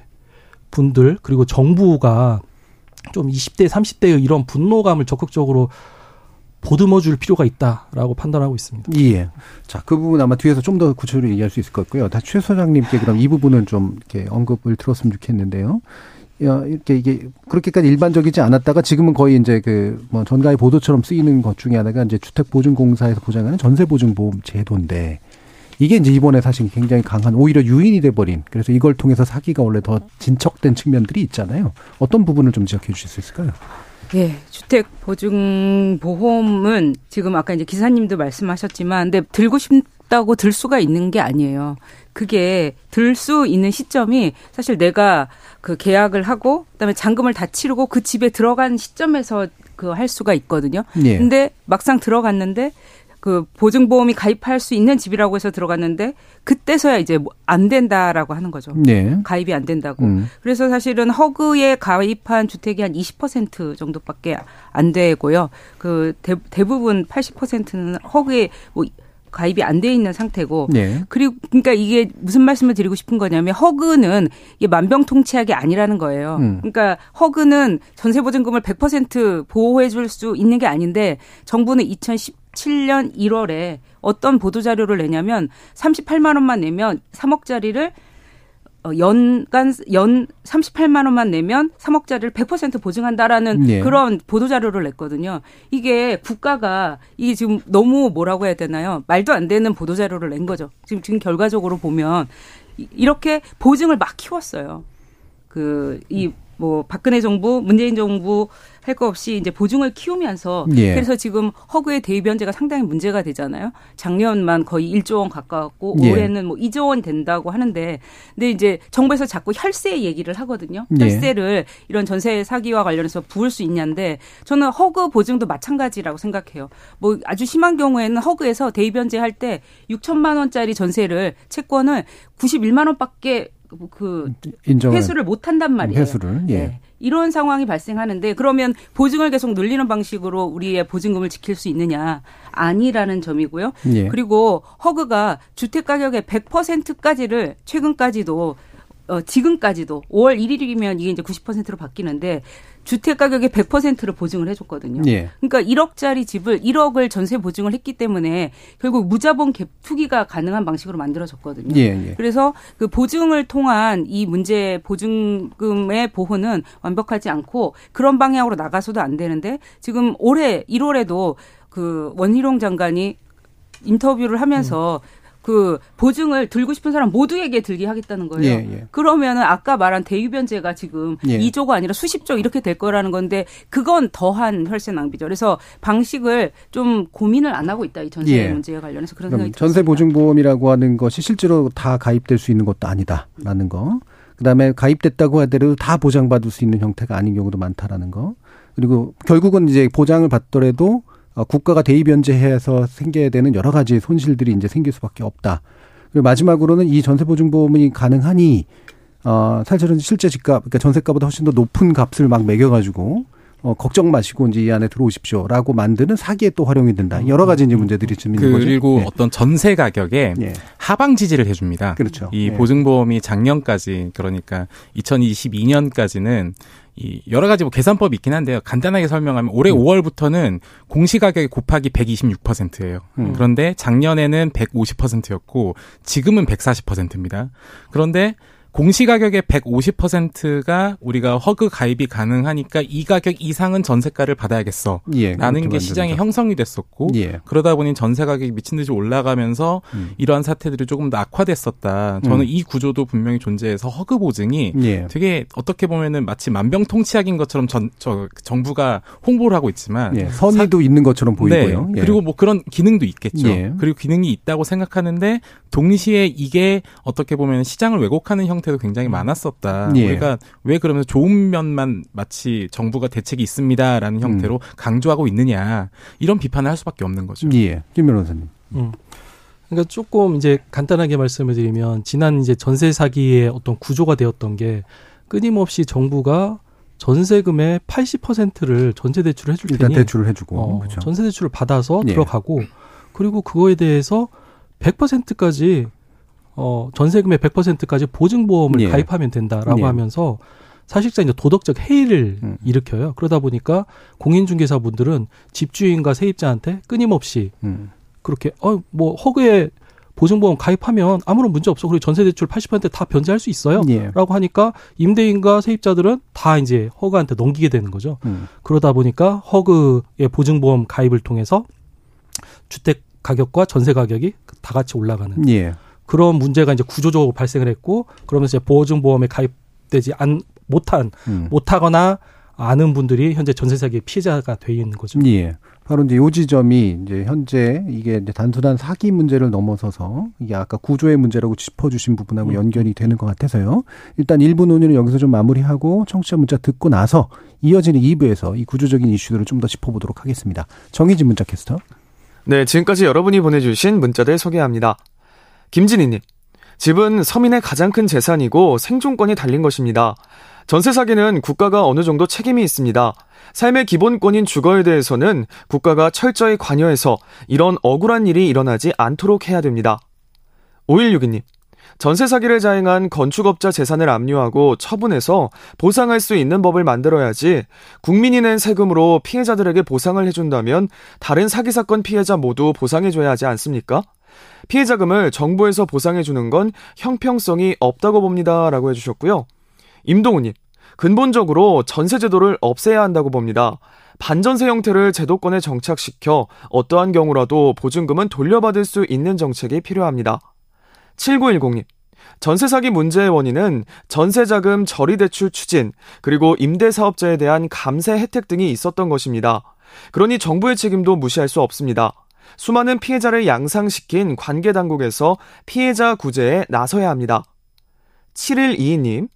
분들 그리고 정부가 좀 20대, 30대의 이런 분노감을 적극적으로 보듬어 줄 필요가 있다라고 판단하고 있습니다. 예. 자, 그 부분 아마 뒤에서 좀 더 구체적으로 얘기할 수 있을 것 같고요. 다 최 소장님께 그럼 이 부분은 좀 이렇게 언급을 들었으면 좋겠는데요. 야, 이렇게 이게 그렇게까지 일반적이지 않았다가 지금은 거의 이제 그 뭐 전가의 보도처럼 쓰이는 것 중에 하나가 이제 주택보증공사에서 보장하는 전세보증보험 제도인데 이게 이제 이번에 사실 굉장히 강한 오히려 유인이 돼버린 그래서 이걸 통해서 사기가 원래 더 진척된 측면들이 있잖아요. 어떤 부분을 좀 지적해 주실 수 있을까요? 예, 주택 보증 보험은 지금 아까 이제 기사님도 말씀하셨지만, 근데 들고 싶다고 들 수가 있는 게 아니에요. 그게 들 수 있는 시점이 사실 내가 그 계약을 하고 그다음에 잔금을 다 치르고 그 집에 들어간 시점에서 그 할 수가 있거든요. 예. 근데 막상 들어갔는데 그 보증보험이 가입할 수 있는 집이라고 해서 들어갔는데 그때서야 이제 뭐안 된다라고 하는 거죠. 네. 가입이 안 된다고. 음. 그래서 사실은 허그에 가입한 주택이 한 20% 정도밖에 안 되고요. 그 대, 대부분 80%는 허그에 뭐 가입이 안 돼 있는 상태고 네. 그리고 그러니까 이게 무슨 말씀을 드리고 싶은 거냐면 허그는 이게 만병통치약이 아니라는 거예요. 음. 그러니까 허그는 전세 보증금을 100% 보호해 줄 수 있는 게 아닌데 정부는 2017년 1월에 어떤 보도 자료를 내냐면 38만 원만 내면 3억짜리를 어, 연간 연 38만 원만 내면 3억짜리를 100% 보증한다라는 네. 그런 보도 자료를 냈거든요. 이게 국가가 이게 지금 너무 뭐라고 해야 되나요? 말도 안 되는 보도 자료를 낸 거죠. 지금 지금 결과적으로 보면 이렇게 보증을 막 키웠어요. 그 이 뭐 박근혜 정부, 문재인 정부 할 거 없이 이제 보증을 키우면서 예. 그래서 지금 허그의 대입 현재가 상당히 문제가 되잖아요. 작년만 거의 1조 원 가까웠고 예. 올해는 뭐 2조 원 된다고 하는데 근데 이제 정부에서 자꾸 혈세 얘기를 하거든요. 예. 혈세를 예. 이런 전세 사기와 관련해서 부을 수 있냐인데 저는 허그 보증도 마찬가지라고 생각해요. 뭐 아주 심한 경우에는 허그에서 대입 현재 할때 6천만 원짜리 전세를 채권을 91만 원밖에 그 인정을, 회수를 못 한단 말이에요. 회수를 예. 네. 이런 상황이 발생하는데 그러면 보증을 계속 늘리는 방식으로 우리의 보증금을 지킬 수 있느냐? 아니라는 점이고요. 예. 그리고 허그가 주택 가격의 100%까지를 최근까지도 어, 지금까지도 5월 1일이면 이게 이제 90%로 바뀌는데 주택 가격의 100%를 보증을 해줬거든요. 예. 그러니까 1억짜리 집을 1억을 전세 보증을 했기 때문에 결국 무자본 갭 투기가 가능한 방식으로 만들어졌거든요. 예, 예. 그래서 그 보증을 통한 이 문제 보증금의 보호는 완벽하지 않고 그런 방향으로 나가서도 안 되는데 지금 올해 1월에도 그 원희룡 장관이 인터뷰를 하면서 음. 그 보증을 들고 싶은 사람 모두에게 들게 하겠다는 거예요. 예, 예. 그러면은 아까 말한 대유변제가 지금 예. 2조가 아니라 수십 조 이렇게 될 거라는 건데 그건 더한 혈세 낭비죠. 그래서 방식을 좀 고민을 안 하고 있다 이 전세 예. 문제에 관련해서 그런 생각이 전세 보증보험이라고 하는 것이 실제로 다 가입될 수 있는 것도 아니다라는 거. 그다음에 가입됐다고 하더라도 다 보장받을 수 있는 형태가 아닌 경우도 많다라는 거. 그리고 결국은 이제 보장을 받더라도 어, 국가가 대입 변제해서 생겨야 되는 여러 가지 손실들이 이제 생길 수밖에 없다. 그리고 마지막으로는 이 전세보증보험이 가능하니 어 사실은 실제 집값 그러니까 전세가보다 훨씬 더 높은 값을 막 매겨가지고 어, 걱정 마시고 이제 이 안에 들어오십시오라고 만드는 사기에 또 활용이 된다. 여러 가지 이제 문제들이 좀 있는 거죠. 그리고 네. 어떤 전세 가격에 네. 하방 지지를 해줍니다. 그렇죠. 이 네. 보증보험이 작년까지 그러니까 2022년까지는 이 여러 가지 뭐 계산법이 있긴 한데요. 간단하게 설명하면 올해 음. 5월부터는 공시가격이 곱하기 126%예요. 음. 그런데 작년에는 150%였고 지금은 140%입니다. 그런데 공시 가격의 150%가 우리가 허그 가입이 가능하니까 이 가격 이상은 전세가를 받아야겠어. 예, 라는 게 시장에 형성이 됐었고 예. 그러다 보니 전세 가격이 미친 듯이 올라가면서 음. 이러한 사태들이 조금 더 악화됐었다. 저는 음. 이 구조도 분명히 존재해서 허그 보증이 예. 되게 어떻게 보면은 마치 만병통치약인 것처럼 전, 저, 정부가 홍보를 하고 있지만 예, 선의도 사, 있는 것처럼 보이고요. 네. 그리고 뭐 그런 기능도 있겠죠. 예. 그리고 기능이 있다고 생각하는데 동시에 이게 어떻게 보면 시장을 왜곡하는 형 형태도 굉장히 음. 많았었다. 예. 우리가 왜 그러면서 좋은 면만 마치 정부가 대책이 있습니다라는 음. 형태로 음. 강조하고 있느냐 이런 비판을 할 수밖에 없는 거죠. 예, 김 변호사님. 음. 그러니까 조금 이제 간단하게 말씀을 드리면 지난 이제 전세 사기의 어떤 구조가 되었던 게 끊임없이 정부가 전세금의 80%를 전세 대출을 해줄 테니 일단 대출을 해주고 어, 그렇죠. 전세 대출을 받아서 예. 들어가고 그리고 그거에 대해서 100%까지 어, 전세금의 100%까지 보증보험을 예. 가입하면 된다라고 예. 하면서 사실상 이제 도덕적 해이를 음. 일으켜요. 그러다 보니까 공인중개사분들은 집주인과 세입자한테 끊임없이 음. 그렇게 어 뭐 허그에 보증보험 가입하면 아무런 문제 없어. 그리고 전세 대출 80%다 변제할 수 있어요. 예. 라고 하니까 임대인과 세입자들은 다 이제 허그한테 넘기게 되는 거죠. 음. 그러다 보니까 허그의 보증보험 가입을 통해서 주택 가격과 전세 가격이 다 같이 올라가는 예. 그런 문제가 이제 구조적으로 발생을 했고 그러면서 이제 보증보험에 가입되지 않 못한 음. 못하거나 아는 분들이 현재 전세 사기 피해자가 돼 있는 거죠. 예. 바로 이제 요 지점이 이제 현재 이게 이제 단순한 사기 문제를 넘어서서 이게 아까 구조의 문제라고 짚어주신 부분하고 음. 연결이 되는 것 같아서요. 일단 1부 논의는 여기서 좀 마무리하고 청취자 문자 듣고 나서 이어지는 2부에서 이 구조적인 이슈들을 좀 더 짚어보도록 하겠습니다. 정희진 문자 캐스터. 네, 지금까지 여러분이 보내주신 문자들 소개합니다. 김진희님. 집은 서민의 가장 큰 재산이고 생존권이 달린 것입니다. 전세 사기는 국가가 어느 정도 책임이 있습니다. 삶의 기본권인 주거에 대해서는 국가가 철저히 관여해서 이런 억울한 일이 일어나지 않도록 해야 됩니다. 5162님. 전세 사기를 자행한 건축업자 재산을 압류하고 처분해서 보상할 수 있는 법을 만들어야지 국민이 낸 세금으로 피해자들에게 보상을 해준다면 다른 사기 사건 피해자 모두 보상해줘야 하지 않습니까? 피해자금을 정부에서 보상해 주는 건 형평성이 없다고 봅니다. 라고 해주셨고요. 임동우님, 근본적으로 전세제도를 없애야 한다고 봅니다. 반전세 형태를 제도권에 정착시켜 어떠한 경우라도 보증금은 돌려받을 수 있는 정책이 필요합니다. 7910님. 전세 사기 문제의 원인은 전세자금 저리 대출 추진, 그리고 임대사업자에 대한 감세 혜택 등이 있었던 것입니다. 그러니 정부의 책임도 무시할 수 없습니다. 수많은 피해자를 양상시킨 관계 당국에서 피해자 구제에 나서야 합니다. 7122님,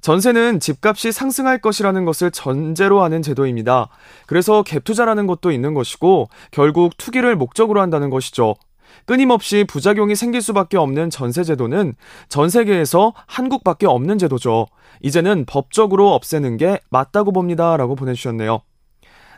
전세는 집값이 상승할 것이라는 것을 전제로 하는 제도입니다. 그래서 갭 투자라는 것도 있는 것이고 결국 투기를 목적으로 한다는 것이죠. 끊임없이 부작용이 생길 수밖에 없는 전세 제도는 전 세계에서 한국밖에 없는 제도죠. 이제는 법적으로 없애는 게 맞다고 봅니다. 라고 보내주셨네요.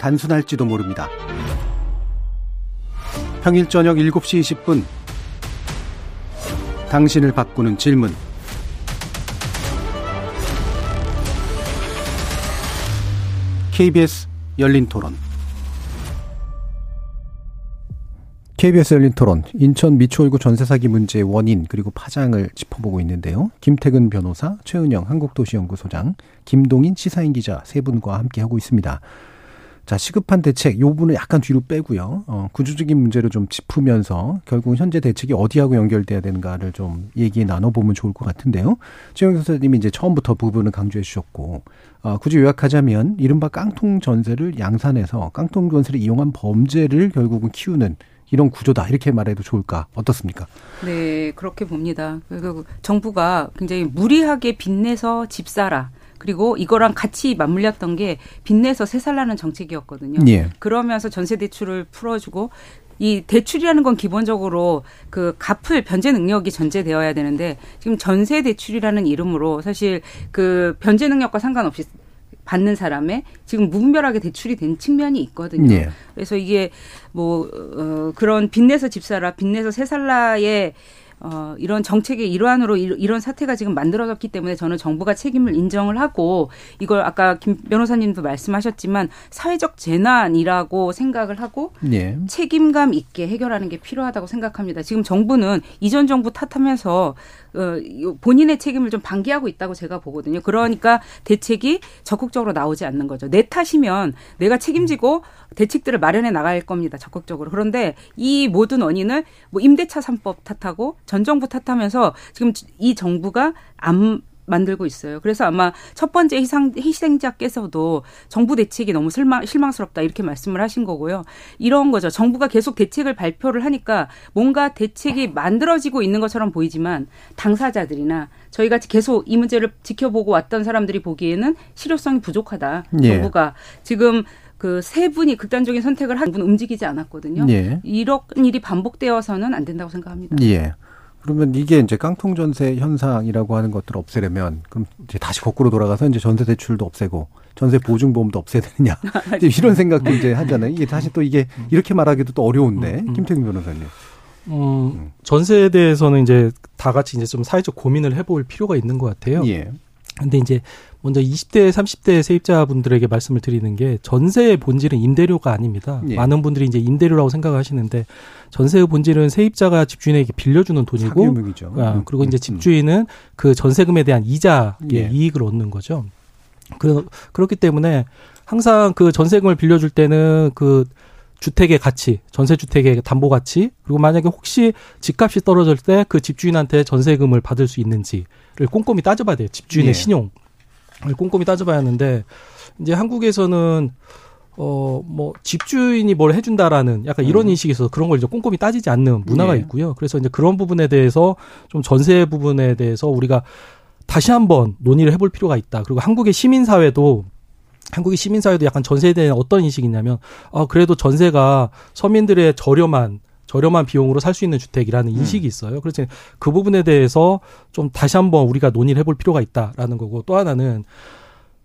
단순할지도 모릅니다. 평일 저녁 7시 20분 당신을 바꾸는 질문 KBS 열린 토론. KBS 열린 토론, 인천 미추홀구 전세 사기 문제의 원인 그리고 파장을 짚어보고 있는데요. 김태근 변호사, 최은영 한국도시연구소장, 김동인 시사인 기자 세 분과 함께 하고 있습니다. 자, 시급한 대책, 요 부분은 약간 뒤로 빼고요. 어, 구조적인 문제를 좀 짚으면서 결국 현재 대책이 어디하고 연결돼야 되는가를 좀 얘기 나눠보면 좋을 것 같은데요. 최영 교수님이 이제 처음부터 부분을 강조해 주셨고, 어, 굳이 요약하자면 이른바 깡통 전세를 양산해서 깡통 전세를 이용한 범죄를 결국은 키우는 이런 구조다 이렇게 말해도 좋을까 어떻습니까? 네 그렇게 봅니다. 그 정부가 굉장히 무리하게 빚내서 집 사라 그리고 이거랑 같이 맞물렸던 게 빚내서 세 살라는 정책이었거든요. 예. 그러면서 전세 대출을 풀어주고 이 대출이라는 건 기본적으로 그 갚을 변제 능력이 전제되어야 되는데 지금 전세 대출이라는 이름으로 사실 그 변제 능력과 상관없이 받는 사람의 지금 무분별하게 대출이 된 측면이 있거든요. 예. 그래서 이게 뭐 어, 그런 빚내서 집사라 빚내서 세살라의 어, 이런 정책의 일환으로 이 런 사태가 지금 만들어졌기 때문에 저는 정부가 책임을 인정을 하고 이걸 아까 김 변호사님도 말씀하셨지만 사회적 재난이라고 생각을 하고 네. 책임감 있게 해결하는 게 필요하다고 생각합니다. 지금 정부는 이전 정부 탓하면서 어, 본인의 책임을 좀 방기하고 있다고 제가 보거든요. 그러니까 대책이 적극적으로 나오지 않는 거죠. 내 탓이면 내가 책임지고 대책들을 마련해 나갈 겁니다. 적극적으로. 그런데 이 모든 원인을 뭐 임대차 3법 탓하고 전 정부 탓하면서 지금 이 정부가 안 만들고 있어요. 그래서 아마 첫 번째 희상, 희생자께서도 정부 대책이 너무 실망, 실망스럽다 이렇게 말씀을 하신 거고요. 이런 거죠. 정부가 계속 대책을 발표를 하니까 뭔가 대책이 만들어지고 있는 것처럼 보이지만 당사자들이나 저희 같이 계속 이 문제를 지켜보고 왔던 사람들이 보기에는 실효성이 부족하다. 예. 정부가 지금 그세 분이 극단적인 선택을 한 분 움직이지 않았거든요. 예. 이런 일이 반복되어서는 안 된다고 생각합니다. 예. 그러면 이게 이제 깡통 전세 현상이라고 하는 것들을 없애려면 그럼 이제 다시 거꾸로 돌아가서 이제 전세 대출도 없애고 전세 보증보험도 없애야 되느냐 이런 생각도 이제 하잖아요. 이게 사실 또 이게 이렇게 말하기도 또 어려운데 음, 음. 김태균 변호사님. 음, 전세에 대해서는 이제 다 같이 이제 좀 사회적 고민을 해볼 필요가 있는 것 같아요. 예. 근데 이제 먼저 20대, 30대 세입자분들에게 말씀을 드리는 게 전세의 본질은 임대료가 아닙니다. 예. 많은 분들이 이제 임대료라고 생각하시는데 전세의 본질은 세입자가 집주인에게 빌려주는 돈이고 아, 그리고 이제 음. 집주인은 그 전세금에 대한 이자의 예. 이익을 얻는 거죠. 그, 그렇기 때문에 항상 그 전세금을 빌려줄 때는 그 주택의 가치, 전세 주택의 담보 가치, 그리고 만약에 혹시 집값이 떨어질 때 그 집주인한테 전세금을 받을 수 있는지를 꼼꼼히 따져봐야 돼요. 집주인의 예. 신용. 꼼꼼히 따져봐야 하는데 이제 한국에서는 어 뭐 집주인이 뭘 해준다라는 약간 이런 음. 인식이 있어서 그런 걸 이제 꼼꼼히 따지지 않는 문화가 예. 있고요. 그래서 이제 그런 부분에 대해서 좀 전세 부분에 대해서 우리가 다시 한번 논의를 해볼 필요가 있다. 그리고 한국의 시민사회도 한국의 시민사회도 약간 전세에 대한 어떤 인식이 있냐면, 아, 그래도 전세가 서민들의 저렴한 저렴한 비용으로 살 수 있는 주택이라는 인식이 음. 있어요. 그래서 그 부분에 대해서 좀 다시 한번 우리가 논의를 해볼 필요가 있다라는 거고 또 하나는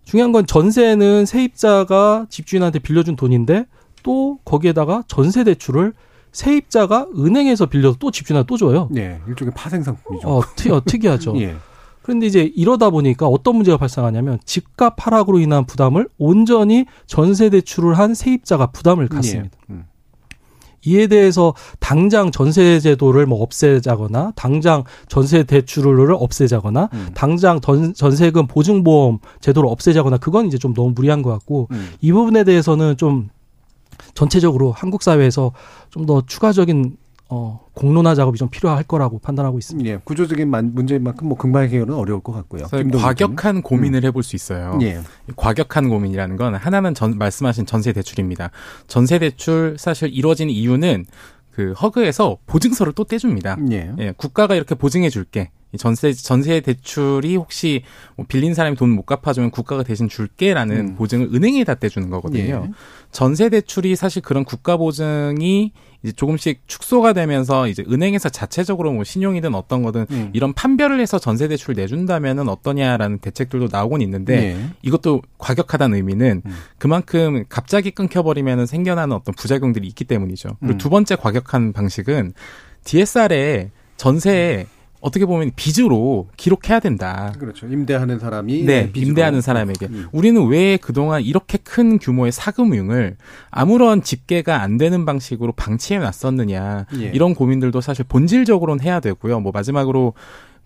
중요한 건 전세는 세입자가 집주인한테 빌려준 돈인데 또 거기에다가 전세 대출을 세입자가 은행에서 빌려서 또 집주인한테 또 줘요. 네, 일종의 파생 상품이죠. 어, 특, 어, 특이하죠. 예. 그런데 이제 이러다 보니까 어떤 문제가 발생하냐면 집값 하락으로 인한 부담을 온전히 전세 대출을 한 세입자가 부담을 갖습니다. 예. 음. 이에 대해서 당장 전세 제도를 뭐 없애자거나 당장 전세 대출을 없애자거나 음. 당장 전세금 보증보험 제도를 없애자거나 그건 이제 좀 너무 무리한 것 같고 음. 이 부분에 대해서는 좀 전체적으로 한국 사회에서 좀 더 추가적인 어, 공론화 작업이 좀 필요할 거라고 판단하고 있습니다. 예, 구조적인 문제만큼 뭐 금방 해결은 어려울 것 같고요. 과격한 고민을 음. 해볼 수 있어요. 예. 과격한 고민이라는 건 하나는 전, 말씀하신 전세 대출입니다. 전세 대출 사실 이루어지는 이유는 그 허그에서 보증서를 또 떼줍니다. 예. 예 국가가 이렇게 보증해 줄게. 전세 전세 대출이 혹시 뭐 빌린 사람이 돈 못 갚아주면 국가가 대신 줄게라는 음. 보증을 은행에다 떼주는 거거든요. 예. 전세 대출이 사실 그런 국가 보증이 이제 조금씩 축소가 되면서 이제 은행에서 자체적으로 뭐 신용이든 어떤 거든 음. 이런 판별을 해서 전세 대출을 내준다면은 어떠냐라는 대책들도 나오곤 있는데 예. 이것도 과격하다는 의미는 음. 그만큼 갑자기 끊겨버리면은 생겨나는 어떤 부작용들이 있기 때문이죠. 그리고 음. 두 번째 과격한 방식은 DSR에 전세에 어떻게 보면 빚으로 기록해야 된다. 그렇죠. 임대하는 사람이 네, 빚으로. 임대하는 사람에게 음. 우리는 왜 그동안 이렇게 큰 규모의 사금융을 아무런 집계가 안 되는 방식으로 방치해 놨었느냐. 예. 이런 고민들도 사실 본질적으로는 해야 되고요. 뭐 마지막으로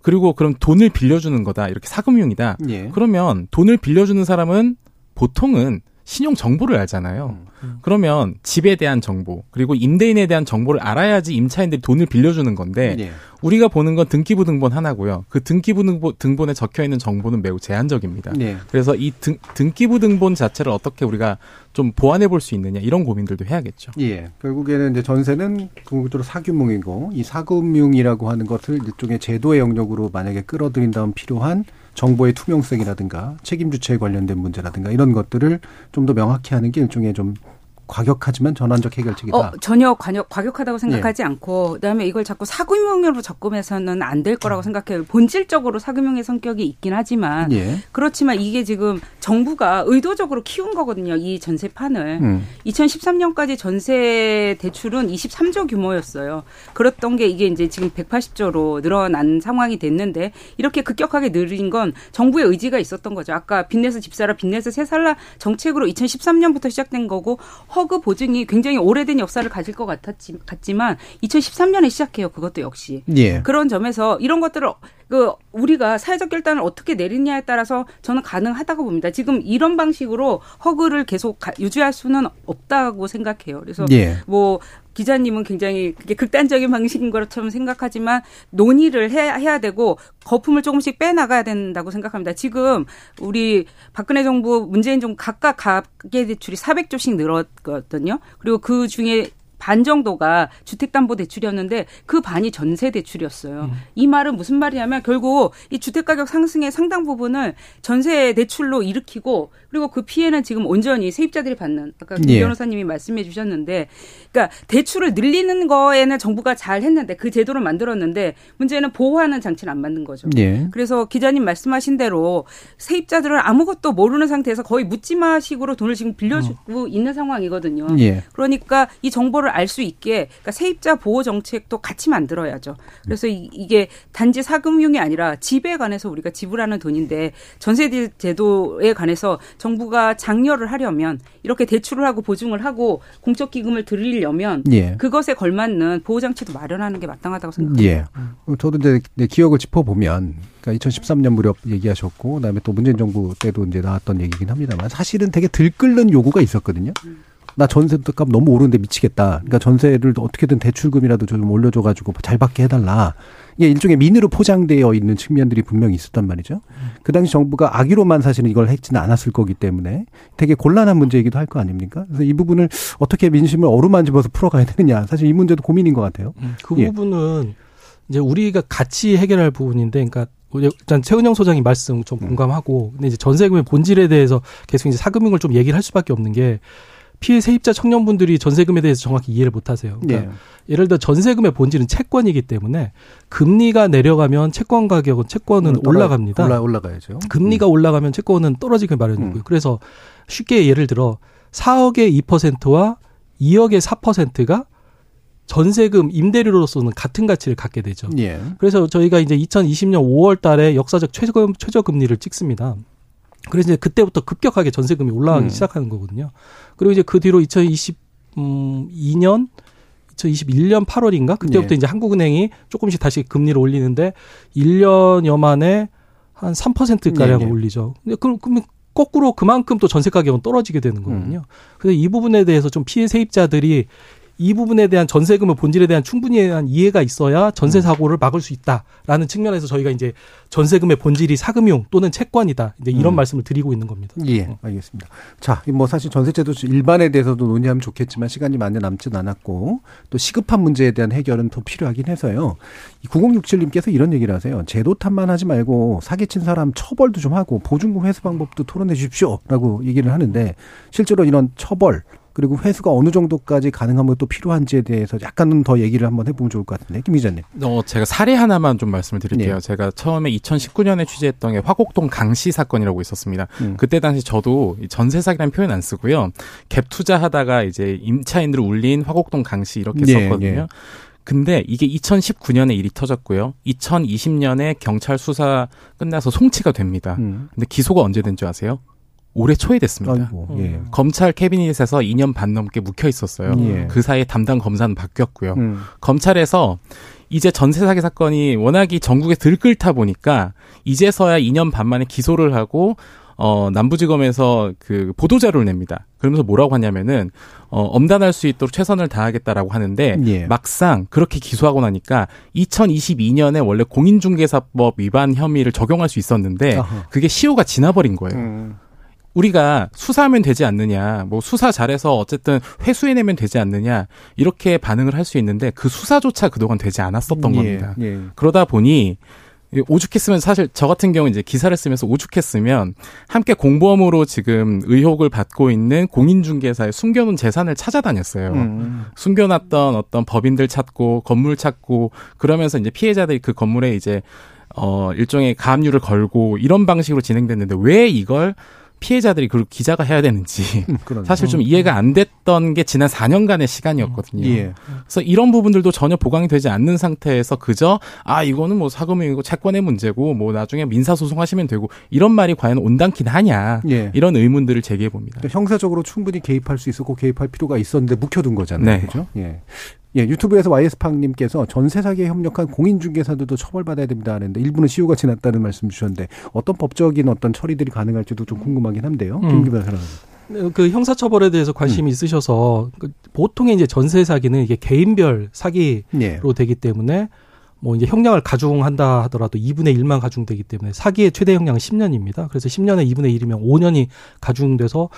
그리고 그럼 돈을 빌려주는 거다. 이렇게 사금융이다. 예. 그러면 돈을 빌려주는 사람은 보통은 신용 정보를 알잖아요. 음, 음. 그러면 집에 대한 정보 그리고 임대인에 대한 정보를 알아야지 임차인들이 돈을 빌려주는 건데 예. 우리가 보는 건 등기부 등본 하나고요. 그 등기부 등본, 에 적혀 있는 정보는 매우 제한적입니다. 예. 그래서 이 등, 등기부 등본 자체를 어떻게 우리가 좀 보완해 볼 수 있느냐 이런 고민들도 해야겠죠. 예. 결국에는 이제 전세는 궁극적으로 사규융이고 이 사금융이라고 하는 것을 일종의 제도의 영역으로 만약에 끌어들인다면 필요한 정보의 투명성이라든가 책임 주체에 관련된 문제라든가 이런 것들을 좀 더 명확히 하는 게 일종의 좀 과격하지만 전환적 해결책이다. 어, 전혀 과격, 과격하다고 생각하지 예. 않고 그다음에 이걸 자꾸 사금융으로 접근해서는 안 될 거라고 음. 생각해요. 본질적으로 사금융의 성격이 있긴 하지만 예. 그렇지만 이게 지금 정부가 의도적으로 키운 거거든요. 이 전세판을. 음. 2013년까지 전세 대출은 23조 규모였어요. 그랬던 게 이게 이제 지금 180조로 늘어난 상황이 됐는데 이렇게 급격하게 늘린 건 정부의 의지가 있었던 거죠. 아까 빚내서 집사라 빚내서 새 살라 정책으로 2013년부터 시작된 거고 허그 보증이 굉장히 오래된 역사를 가질 것 같았지, 같지만 2013년에 시작해요. 그것도 역시. 예. 그런 점에서 이런 것들을 그 우리가 사회적 결단을 어떻게 내리냐에 따라서 저는 가능하다고 봅니다. 지금 이런 방식으로 허그를 계속 유지할 수는 없다고 생각해요. 그래서 예. 뭐 기자님은 굉장히 그게 극단적인 방식인 것처럼 생각하지만 논의를 해야, 해야 되고 거품을 조금씩 빼나가야 된다고 생각합니다. 지금 우리 박근혜 정부 문재인 정부 각각 가계 대출이 400조씩 늘었거든요. 그리고 그 중에 반 정도가 주택담보대출이었는데 그 반이 전세대출이었어요. 음. 이 말은 무슨 말이냐면 결국 이 주택가격 상승의 상당 부분을 전세 대출로 일으키고 그리고 그 피해는 지금 온전히 세입자들이 받는 아까 김 예. 변호사님이 말씀해 주셨는데 그러니까 대출을 늘리는 거에는 정부가 잘 했는데 그 제도를 만들었는데 문제는 보호하는 장치를 안 만든 거죠. 예. 그래서 기자님 말씀하신 대로 세입자들은 아무것도 모르는 상태에서 거의 묻지마식으로 돈을 지금 빌려주고 어. 있는 상황이거든요. 예. 그러니까 이 정보를 걸 알수 있게 그러니까 세입자 보호 정책도 같이 만들어야죠. 그래서 이, 게 단지 사금융이 아니라 집에 관해서 우리가 지불하는 돈인데 전세 제도에 관해서 정부가 장려를 하려면 이렇게 대출을 하고 보증을 하고 공적 기금을 드리려면 예. 그것에 걸맞는 보호 장치도 마련하는 게 마땅하다고 생각합니다. 예. 저도 이제 기억을 짚어 보면 그러니까 2013년 무렵 얘기하셨고 그다음에 또 문재인 정부 때도 이제 나왔던 얘기긴 합니다만 사실은 되게 들끓는 요구가 있었거든요. 음. 나 전세 값 너무 오르는데 미치겠다. 그러니까 전세를 어떻게든 대출금이라도 좀 올려줘가지고 잘 받게 해달라. 이게 일종의 민의로 포장되어 있는 측면들이 분명히 있었단 말이죠. 그 당시 정부가 악의로만 사실은 이걸 했지는 않았을 거기 때문에 되게 곤란한 문제이기도 할 거 아닙니까? 그래서 이 부분을 어떻게 민심을 어루만집어서 풀어가야 되느냐. 사실 이 문제도 고민인 것 같아요. 음, 그 예. 부분은 이제 우리가 같이 해결할 부분인데, 그러니까 일단 최은영 소장이 말씀 좀 음. 공감하고, 근데 이제 전세금의 본질에 대해서 계속 이제 사금융을 좀 얘기를 할 수밖에 없는 게 피해 세입자 청년분들이 전세금에 대해서 정확히 이해를 못 하세요. 그러니까 네. 예를 들어 전세금의 본질은 채권이기 때문에 금리가 내려가면 채권 가격은 채권은 음, 올라갑니다. 올라, 올라가야죠. 금리가 음. 올라가면 채권은 떨어지기 마련이고요. 음. 그래서 쉽게 예를 들어 4억의 2%와 2억의 4%가 전세금 임대료로서는 같은 가치를 갖게 되죠. 예. 그래서 저희가 이제 2020년 5월 달에 역사적 최저, 최저 금리를 찍습니다. 그래서 이제 그때부터 급격하게 전세금이 올라가기 음. 시작하는 거거든요. 그리고 이제 그 뒤로 2022년 2021년 8월인가 그때부터 예. 이제 한국은행이 조금씩 다시 금리를 올리는데 1년여 만에 한 3% 가량 예, 예. 올리죠. 근데 그럼 거꾸로 그만큼 또 전세 가격은 떨어지게 되는 거거든요. 음. 그래서 이 부분에 대해서 좀 피해 세입자들이 이 부분에 대한 전세금의 본질에 대한 충분히 대한 이해가 있어야 전세 음. 사고를 막을 수 있다라는 측면에서 저희가 이제 전세금의 본질이 사금융 또는 채권이다. 이제 이런 음. 말씀을 드리고 있는 겁니다. 예, 어. 알겠습니다. 자, 뭐 사실 전세제도 일반에 대해서도 논의하면 좋겠지만 시간이 많이 남진 않았고 또 시급한 문제에 대한 해결은 더 필요하긴 해서요. 9067님께서 이런 얘기를 하세요. 제도 탓만 하지 말고 사기친 사람 처벌도 좀 하고 보증금 회수 방법도 토론해 주십시오라고 얘기를 하는데 실제로 이런 처벌 그리고 회수가 어느 정도까지 가능하면 또 필요한지에 대해서 약간은 더 얘기를 한번 해보면 좋을 것 같은데 김 기자님. 어 제가 사례 하나만 좀 말씀을 드릴게요. 네. 제가 처음에 2019년에 취재했던 게 화곡동 강씨 사건이라고 있었습니다. 음. 그때 당시 저도 전세 사기라는 표현 안 쓰고요. 갭 투자하다가 이제 임차인들을 울린 화곡동 강씨 이렇게 네, 썼거든요. 네. 근데 이게 2019년에 일이 터졌고요. 2020년에 경찰 수사 끝나서 송치가 됩니다. 음. 근데 기소가 언제 된 줄 아세요? 올해 초에 됐습니다. 아이고, 예. 검찰 캐비닛에서 2년 반 넘게 묵혀 있었어요. 예. 그 사이에 담당 검사는 바뀌었고요. 음. 검찰에서 이제 전세 사기 사건이 워낙이 전국에 들끓다 보니까 이제서야 2년 반 만에 기소를 하고 어 남부지검에서 그 보도 자료를 냅니다. 그러면서 뭐라고 하냐면은 어 엄단할 수 있도록 최선을 다하겠다라고 하는데 예. 막상 그렇게 기소하고 나니까 2022년에 원래 공인중개사법 위반 혐의를 적용할 수 있었는데 아하. 그게 시효가 지나버린 거예요. 음. 우리가 수사하면 되지 않느냐, 뭐 수사 잘해서 어쨌든 회수해내면 되지 않느냐 이렇게 반응을 할 수 있는데 그 수사조차 그동안 되지 않았었던 예, 겁니다. 예. 그러다 보니 오죽했으면 사실 저 같은 경우 이제 기사를 쓰면서 오죽했으면 함께 공범으로 지금 의혹을 받고 있는 공인중개사의 숨겨놓은 재산을 찾아다녔어요. 음. 숨겨놨던 어떤 법인들 찾고 건물 찾고 그러면서 이제 피해자들이 그 건물에 이제 어 일종의 가압류를 걸고 이런 방식으로 진행됐는데 왜 이걸 피해자들이 그리고 기자가 해야 되는지 음, 사실 좀 이해가 안 됐던 게 지난 4년간의 시간이었거든요. 예. 그래서 이런 부분들도 전혀 보강이 되지 않는 상태에서 그저 아 이거는 뭐 사금융이고 채권의 문제고 뭐 나중에 민사 소송하시면 되고 이런 말이 과연 온당kin 하냐 예. 이런 의문들을 제기해 봅니다. 그러니까 형사적으로 충분히 개입할 수 있었고 개입할 필요가 있었는데 묵혀둔 거잖아요. 네. 그죠? 예. 예, 유튜브에서 YS팡님께서 전세 사기에 협력한 공인중개사들도 처벌받아야 됩니다 하는데 일부는 시효가 지났다는 말씀 주셨는데 어떤 법적인 어떤 처리들이 가능할지도 좀 궁금하긴 한데요. 음. 김기발 사람. 그 형사처벌에 대해서 관심이 음. 있으셔서 그 보통의 이제 전세 사기는 이게 개인별 사기로 예. 되기 때문에 뭐 이제 형량을 가중한다 하더라도 2분의 1만 가중되기 때문에 사기의 최대 형량은 10년입니다. 그래서 10년에 2분의 1이면 5년이 가중돼서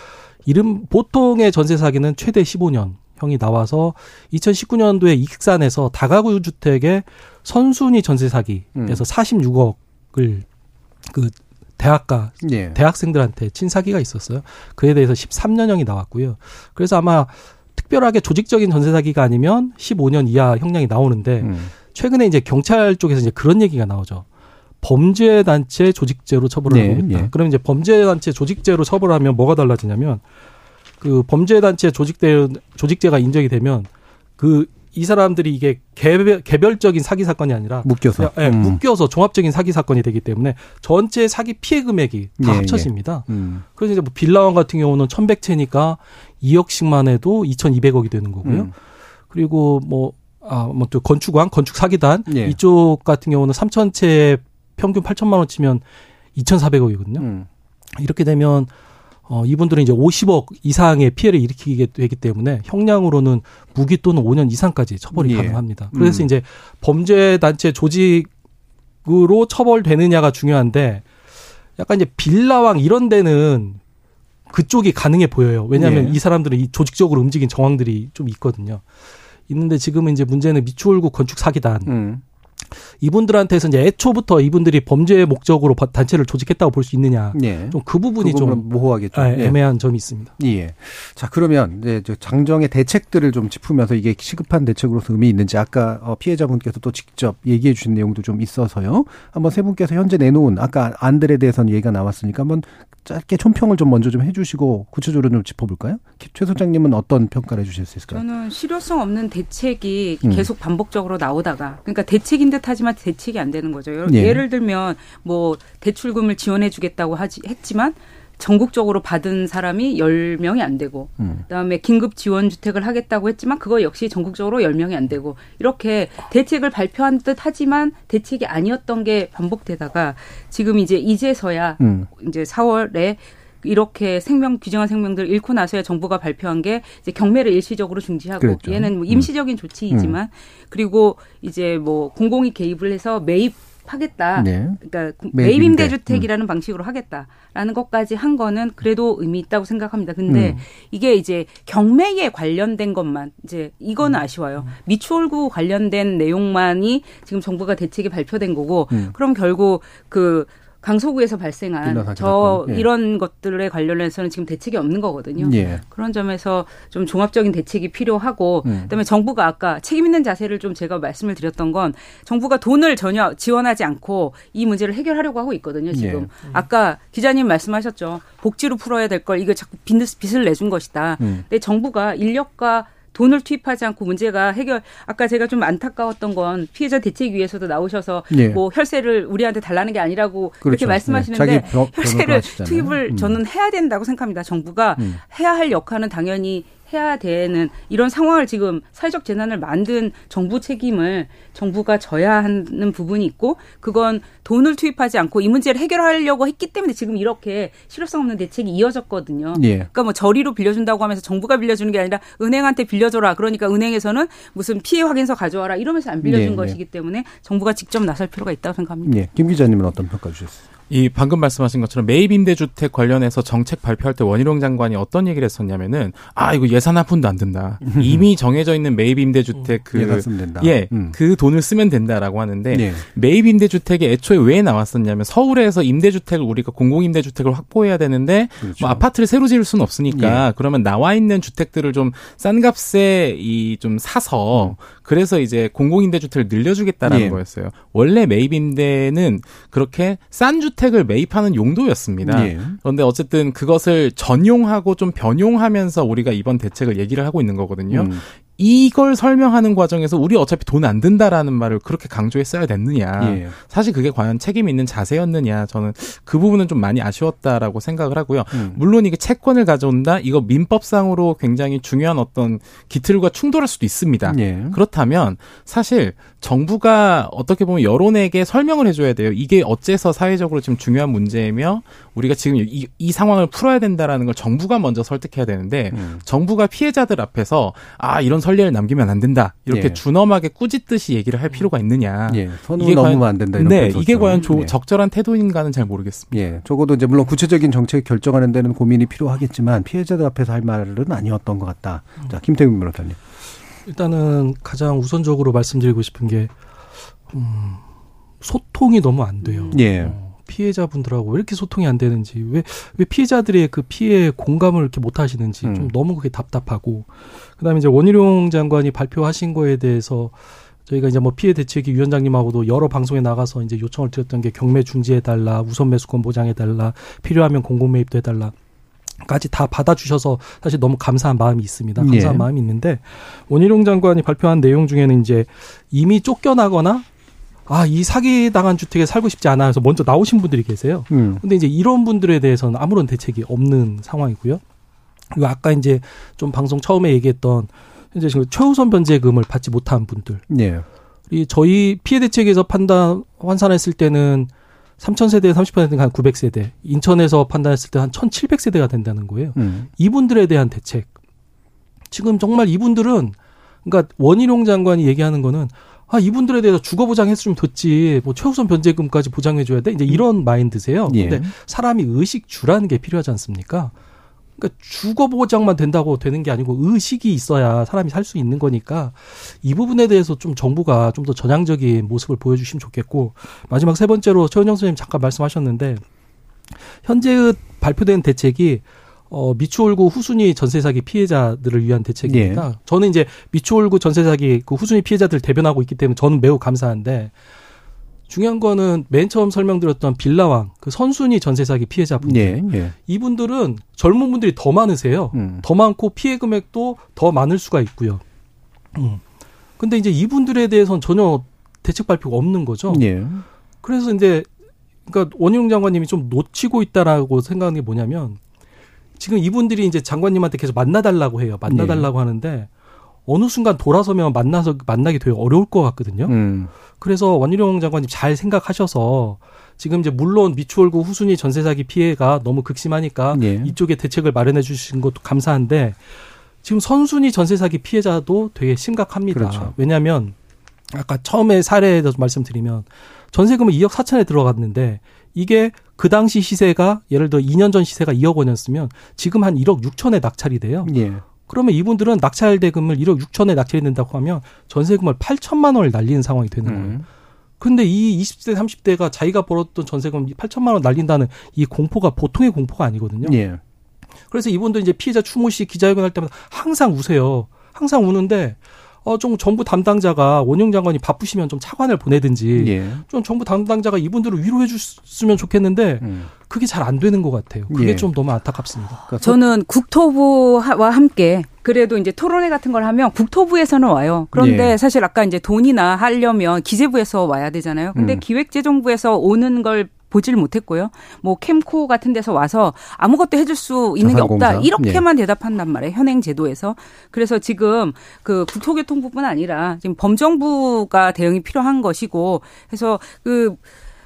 이름 보통의 전세 사기는 최대 15년 형이 나와서 2019년도에 익산에서 다가구 주택의 선순위 전세 사기에서 음. 46억을 그 대학가 예. 대학생들한테 친 사기가 있었어요. 그에 대해서 13년형이 나왔고요. 그래서 아마 특별하게 조직적인 전세 사기가 아니면 15년 이하 형량이 나오는데 음. 최근에 이제 경찰 쪽에서 이제 그런 얘기가 나오죠. 범죄 단체 조직죄로 처벌을 네, 하겠다. 예. 그러면 이제 범죄 단체 조직죄로 처벌하면 뭐가 달라지냐면 그 범죄 단체 조직대 조직죄가 인정이 되면 그 이 사람들이 이게 개별, 개별적인 사기 사건이 아니라 묶여서 예, 음. 묶여서 종합적인 사기 사건이 되기 때문에 전체 사기 피해 금액이 다 예, 합쳐집니다. 예. 음. 그래서 이제 뭐 빌라원 같은 경우는 1,100채니까 2억씩만 해도 2,200억이 되는 거고요. 음. 그리고 뭐 아, 뭐 또 건축왕, 건축 사기단 예. 이쪽 같은 경우는 3천채 평균 8천만 원 치면 2,400억이거든요. 음. 이렇게 되면 어 이분들은 이제 50억 이상의 피해를 일으키게 되기 때문에 형량으로는 무기 또는 5년 이상까지 처벌이 예. 가능합니다. 그래서 음. 이제 범죄 단체 조직으로 처벌되느냐가 중요한데 약간 이제 빌라왕 이런 데는 그쪽이 가능해 보여요. 왜냐하면 예. 이 사람들은 이 조직적으로 움직인 정황들이 좀 있거든요. 있는데 지금은 이제 문제는 미추홀구 건축 사기단. 음. 이분들한테서 이제 애초부터 이분들이 범죄 목적으로 단체를 조직했다고 볼 수 있느냐. 예. 좀그 부분이 좀 모호하겠죠. 예, 애매한 점이 있습니다. 예. 자, 그러면 이제 장정의 대책들을 좀 짚으면서 이게 시급한 대책으로서 의미 있는지 아까 어, 피해자분께서 또 직접 얘기해 주신 내용도 좀 있어서요. 한번 세 분께서 현재 내놓은 아까 안들에 대해서는 얘기가 나왔으니까 한번 짧게 총평을 좀 먼저 좀 해주시고 구체적으로 좀 짚어볼까요? 최 소장님은 어떤 평가를 해주실 수 있을까요? 저는 실효성 없는 대책이 음. 계속 반복적으로 나오다가 그러니까 대책인 듯 하지만 대책이 안 되는 거죠. 예. 예를 들면 뭐 대출금을 지원해주겠다고 하지 했지만 전국적으로 받은 사람이 10명이 안 되고 음. 그다음에 긴급 지원 주택을 하겠다고 했지만 그거 역시 전국적으로 10명이 안 되고 이렇게 대책을 발표한 듯 하지만 대책이 아니었던 게 반복되다가 지금 이제 이제서야 음. 이제 4월에 이렇게 생명 규정한 생명들 잃고 나서야 정부가 발표한 게 이제 경매를 일시적으로 중지하고 그랬죠. 얘는 뭐 임시적인 음. 조치이지만 음. 그리고 이제 뭐 공공이 개입을 해서 매입 하겠다. 네. 그러니까 매입 임 대 주택이라는 음. 방식으로 하겠다라는 것까지 한 거는 그래도 의미 있다고 생각합니다. 근데 음. 이게 이제 경매에 관련된 것만 이제 이거는 음. 아쉬워요. 미추홀구 관련된 내용만이 지금 정부가 대책이 발표된 거고 음. 그럼 결국 그 강서구에서 발생한 저 예. 이런 것들에 관련해서는 지금 대책이 없는 거거든요. 예. 그런 점에서 좀 종합적인 대책이 필요하고 음. 그다음에 정부가 아까 책임 있는 자세를 좀 제가 말씀을 드렸던 건 정부가 돈을 전혀 지원하지 않고 이 문제를 해결하려고 하고 있거든요. 지금 예. 아까 기자님 말씀하셨죠. 복지로 풀어야 될 걸 이거 자꾸 빚을 내준 것이다. 음. 근데 정부가 인력과 돈을 투입하지 않고 문제가 해결 아까 제가 좀 안타까웠던 건 피해자 대책위에서도 나오셔서 네. 뭐 혈세를 우리한테 달라는 게 아니라고 그렇죠. 이렇게 말씀하시는데 네. 혈세를 투입을 음. 저는 해야 된다고 생각합니다. 정부가 음. 해야 할 역할은 당연히 해야 되는 이런 상황을 지금 사회적 재난을 만든 정부 책임을 정부가 져야 하는 부분이 있고 그건 돈을 투입하지 않고 이 문제를 해결하려고 했기 때문에 지금 이렇게 실효성 없는 대책이 이어졌거든요. 예. 그러니까 뭐 저리로 빌려준다고 하면서 정부가 빌려주는 게 아니라 은행한테 빌려줘라. 그러니까 은행에서는 무슨 피해 확인서 가져와라 이러면서 안 빌려준 예, 예. 것이기 때문에 정부가 직접 나설 필요가 있다고 생각합니다. 예. 김 기자님은 어떤 평가 주셨어요? 이 방금 말씀하신 것처럼 매입 임대주택 관련해서 정책 발표할 때 원희룡 장관이 어떤 얘기를 했었냐면은 아 이거 예산 한 푼도 안 든다. 이미 정해져 있는 매입 임대주택 그 예, 음. 그 돈을 쓰면 된다라고 하는데 네. 매입 임대주택이 애초에 왜 나왔었냐면 서울에서 임대주택을 우리가 공공 임대주택을 확보해야 되는데 그렇죠. 뭐 아파트를 새로 지을 수는 없으니까 예. 그러면 나와 있는 주택들을 좀 싼 값에 이 좀 사서 음. 그래서 이제 공공 임대주택을 늘려주겠다라는 예. 거였어요. 원래 매입 임대는 그렇게 싼 주택 주택을 매입하는 용도였습니다. 예. 그런데 어쨌든 그것을 전용하고 좀 변용하면서 우리가 이번 대책을 얘기를 하고 있는 거거든요. 음. 이걸 설명하는 과정에서 우리 어차피 돈 안 든다라는 말을 그렇게 강조했어야 됐느냐. 예. 사실 그게 과연 책임 있는 자세였느냐. 저는 그 부분은 좀 많이 아쉬웠다라고 생각을 하고요. 음. 물론 이게 채권을 가져온다. 이거 민법상으로 굉장히 중요한 어떤 기틀과 충돌할 수도 있습니다. 예. 그렇다면 사실 정부가 어떻게 보면 여론에게 설명을 해줘야 돼요. 이게 어째서 사회적으로 지금 중요한 문제이며 우리가 지금 이, 이 상황을 풀어야 된다라는 걸 정부가 먼저 설득해야 되는데 음. 정부가 피해자들 앞에서 아 이런 선례를 남기면 안 된다 이렇게 예. 준엄하게 꾸짖듯이 얘기를 할 필요가 있느냐. 예. 이게 넘으면 안 된다. 이런 네, 이게 과연 조, 예. 적절한 태도인가는 잘 모르겠습니다. 예, 적어도 이제 물론 구체적인 정책 결정하는 데는 고민이 필요하겠지만 피해자들 앞에서 할 말은 아니었던 것 같다. 자, 김태균 변호사님. 일단은 가장 우선적으로 말씀드리고 싶은 게 음, 소통이 너무 안 돼요. 예. 어, 피해자분들하고 왜 이렇게 소통이 안 되는지, 왜, 왜 피해자들의 그 피해 공감을 이렇게 못 하시는지 음. 좀 너무 그게 답답하고, 그 다음에 이제 원희룡 장관이 발표하신 거에 대해서 저희가 이제 뭐 피해 대책위 위원장님하고도 여러 방송에 나가서 이제 요청을 드렸던 게 경매 중지해 달라, 우선 매수권 보장해 달라, 필요하면 공공 매입도 해 달라. 까지 다 받아주셔서 사실 너무 감사한 마음이 있습니다. 감사한 예. 마음이 있는데 원희룡 장관이 발표한 내용 중에는 이제 이미 쫓겨나거나 아, 이 사기 당한 주택에 살고 싶지 않아 해서 먼저 나오신 분들이 계세요. 음. 근데 이제 이런 분들에 대해서는 아무런 대책이 없는 상황이고요. 그리고 아까 이제 좀 방송 처음에 얘기했던 이제 지금 최우선 변제금을 받지 못한 분들. 예. 이 저희 피해 대책에서 판단 환산했을 때는 3,000세대 30%가 한 900세대, 인천에서 판단했을 때 한 1,700세대가 된다는 거예요. 음. 이분들에 대한 대책. 지금 정말 이분들은 그러니까 원희룡 장관이 얘기하는 거는 아 이분들에 대해서 주거 보장했으면 됐지 뭐 최우선 변제금까지 보장해줘야 돼 이제 이런 마인드세요. 예. 근데 사람이 의식 주라는 게 필요하지 않습니까? 그러니까 주거 보장만 된다고 되는 게 아니고 의식이 있어야 사람이 살 수 있는 거니까 이 부분에 대해서 좀 정부가 좀 더 전향적인 모습을 보여주시면 좋겠고 마지막 세 번째로 최은영 선생님 잠깐 말씀하셨는데 현재의 발표된 대책이 어, 미추홀구 후순위 전세 사기 피해자들을 위한 대책입니다. 예. 저는 이제 미추홀구 전세 사기 그 후순위 피해자들 대변하고 있기 때문에 저는 매우 감사한데 중요한 거는 맨 처음 설명드렸던 빌라왕 그 선순위 전세 사기 피해자분들 예, 예. 이분들은 젊은 분들이 더 많으세요. 음. 더 많고 피해 금액도 더 많을 수가 있고요. 음. 근데 이제 이분들에 대해서는 전혀 대책 발표가 없는 거죠. 예. 그래서 이제 그러니까 원희룡 장관님이 좀 놓치고 있다라고 생각하는 게 뭐냐면 지금 이분들이 이제 장관님한테 계속 만나달라고 해요. 만나달라고 네. 하는데 어느 순간 돌아서면 만나서 만나기 되게 어려울 것 같거든요. 음. 그래서 원희룡 장관님 잘 생각하셔서 지금 이제 물론 미추홀구 후순위 전세 사기 피해가 너무 극심하니까 예. 이쪽에 대책을 마련해 주신 것도 감사한데 지금 선순위 전세 사기 피해자도 되게 심각합니다. 그렇죠. 왜냐하면 아까 처음에 사례에 대해서 말씀드리면 전세금은 2억 4천에 들어갔는데 이게 그 당시 시세가 예를 들어 2년 전 시세가 2억 원이었으면 지금 한 1억 6천에 낙찰이 돼요. 예. 그러면 이분들은 낙찰 대금을 1억 6천에 낙찰이 된다고 하면 전세금을 8천만 원을 날리는 상황이 되는 거예요. 음. 근데 이 20대 30대가 자기가 벌었던 전세금 8천만 원 날린다는 이 공포가 보통의 공포가 아니거든요. 예. 그래서 이분들 이제 피해자 추모 시 기자회견 할 때마다 항상 우세요. 항상 우는데 어, 좀 정부 담당자가 원영 장관이 바쁘시면 좀 차관을 보내든지 예. 좀 정부 담당자가 이분들을 위로해 줬으면 좋겠는데 음. 그게 잘 안 되는 것 같아요. 그게 예. 좀 너무 안타깝습니다. 그러니까 저는 국토부와 함께 그래도 이제 토론회 같은 걸 하면 국토부에서는 와요. 그런데 예. 사실 아까 이제 돈이나 하려면 기재부에서 와야 되잖아요. 근데 음. 기획재정부에서 오는 걸 보지를 못했고요. 뭐 캠코 같은 데서 와서 아무것도 해줄 수 있는 게 없다. 이렇게만 예. 대답한단 말이에요. 현행 제도에서. 그래서 지금 그 국토교통부뿐 아니라 지금 범정부가 대응이 필요한 것이고 해서 그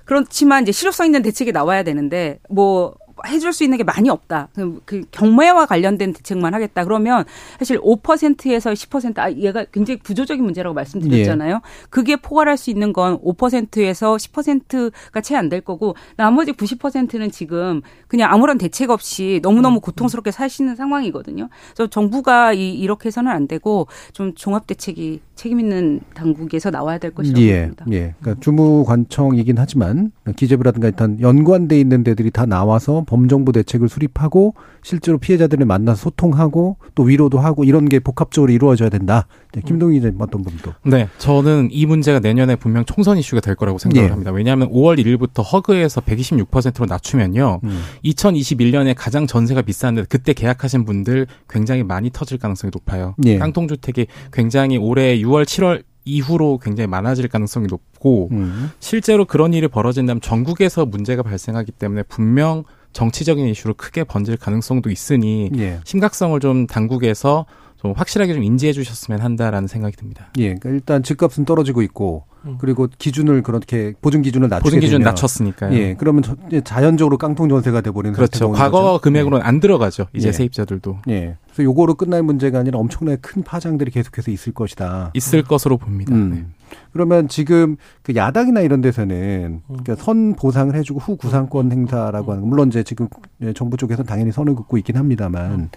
그렇지만 이제 실효성 있는 대책이 나와야 되는데 뭐 해줄 수 있는 게 많이 없다. 그, 그 경매와 관련된 대책만 하겠다. 그러면 사실 5%에서 10%, 아, 얘가 굉장히 구조적인 문제라고 말씀드렸잖아요. 예. 그게 포괄할 수 있는 건 5%에서 10%가 채 안 될 거고 나머지 90%는 지금 그냥 아무런 대책 없이 너무너무 음. 고통스럽게 사시는 상황이거든요. 그래서 정부가 이, 이렇게 해서는 안 되고 좀 종합 대책이 책임 있는 당국에서 나와야 될 것이라고 예, 봅니다. 예. 그러니까 주무관청이긴 하지만 기재부라든가 일단 연관돼 있는 데들이 다 나와서 범정부 대책을 수립하고 실제로 피해자들을 만나서 소통하고 또 위로도 하고 이런 게 복합적으로 이루어져야 된다. 네, 김동희 기자님 어떤 부분도? 네, 저는 이 문제가 내년에 분명 총선 이슈가 될 거라고 생각을 예. 합니다. 왜냐하면 5월 1일부터 허그에서 126%로 낮추면요, 음. 2021년에 가장 전세가 비싼데 그때 계약하신 분들 굉장히 많이 터질 가능성이 높아요. 예. 깡통주택이 굉장히 올해 6월, 7월 이후로 굉장히 많아질 가능성이 높고 음. 실제로 그런 일이 벌어진다면 전국에서 문제가 발생하기 때문에 분명 정치적인 이슈로 크게 번질 가능성도 있으니 예. 심각성을 좀 당국에서 좀 확실하게 좀 인지해 주셨으면 한다라는 생각이 듭니다. 예, 그러니까 일단 집값은 떨어지고 있고 음. 그리고 기준을 그렇게 보증 기준을 낮추게 보증 기준 낮췄으니까요. 예, 그러면 자연적으로 깡통 전세가 돼버리는 그렇죠. 과거 거죠. 금액으로는 예. 안 들어가죠. 이제 예. 세입자들도. 예. 그래서 요거로 끝날 문제가 아니라 엄청나게 큰 파장들이 계속해서 있을 것이다. 있을 것으로 봅니다. 음. 네. 그러면 지금 그 야당이나 이런 데서는 그러니까 선 보상을 해주고 후 구상권 행사라고 하는 물론 이제 지금 정부 쪽에서는 당연히 선을 긋고 있긴 합니다만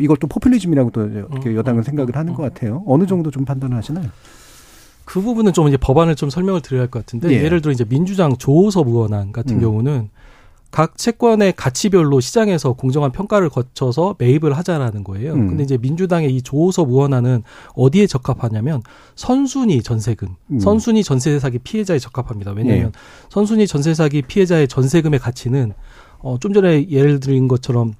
이걸 또 포퓰리즘이라고 또 여당은 생각을 하는 것 같아요. 어느 정도 좀 판단을 하시나요? 그 부분은 좀 이제 법안을 좀 설명을 드려야 할 것 같은데 예. 를 들어 이제 민주당 조호섭 의원안 같은 음. 경우는 각 채권의 가치별로 시장에서 공정한 평가를 거쳐서 매입을 하자라는 거예요. 음. 근데 이제 민주당의 이 조호섭 의원안은 어디에 적합하냐면 선순위 전세금, 음. 선순위 전세 사기 피해자에 적합합니다. 왜냐하면 예. 선순위 전세 사기 피해자의 전세금의 가치는 어, 좀 전에 예를 드린 것처럼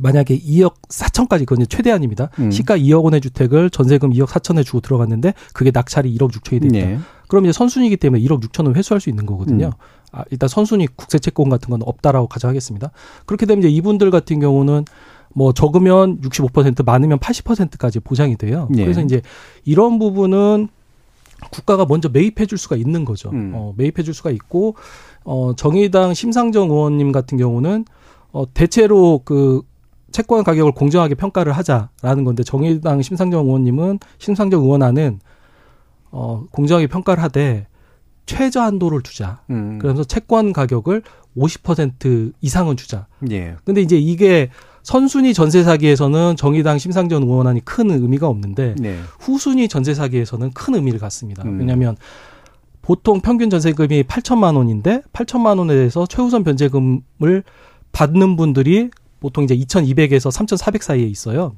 만약에 2억 4천까지 그건 최대한입니다. 음. 시가 2억 원의 주택을 전세금 2억 4천에 주고 들어갔는데 그게 낙찰이 1억 6천이 됐다. 네. 그럼 이제 선순위이기 때문에 1억 6천은 회수할 수 있는 거거든요. 음. 아, 일단 선순위 국세 채권 같은 건 없다라고 가정하겠습니다. 그렇게 되면 이제 이분들 같은 경우는 뭐 적으면 65% 많으면 80%까지 보장이 돼요. 네. 그래서 이제 이런 부분은 국가가 먼저 매입해 줄 수가 있는 거죠. 음. 어, 매입해 줄 수가 있고 어 정의당 심상정 의원님 같은 경우는 어 대체로 그 채권 가격을 공정하게 평가를 하자라는 건데 정의당 심상정 의원님은 심상정 의원안은 어 공정하게 평가를 하되 최저 한도를 두자. 음. 그래서 채권 가격을 50% 이상은 주자. 예. 근데 이제 이게 선순위 전세 사기에서는 정의당 심상정 의원안이 큰 의미가 없는데 네. 후순위 전세 사기에서는 큰 의미를 갖습니다. 음. 왜냐하면 보통 평균 전세금이 8천만 원인데 8천만 원에 대해서 최우선 변제금을 받는 분들이 보통 이제 2,200에서 3,400 사이에 있어요.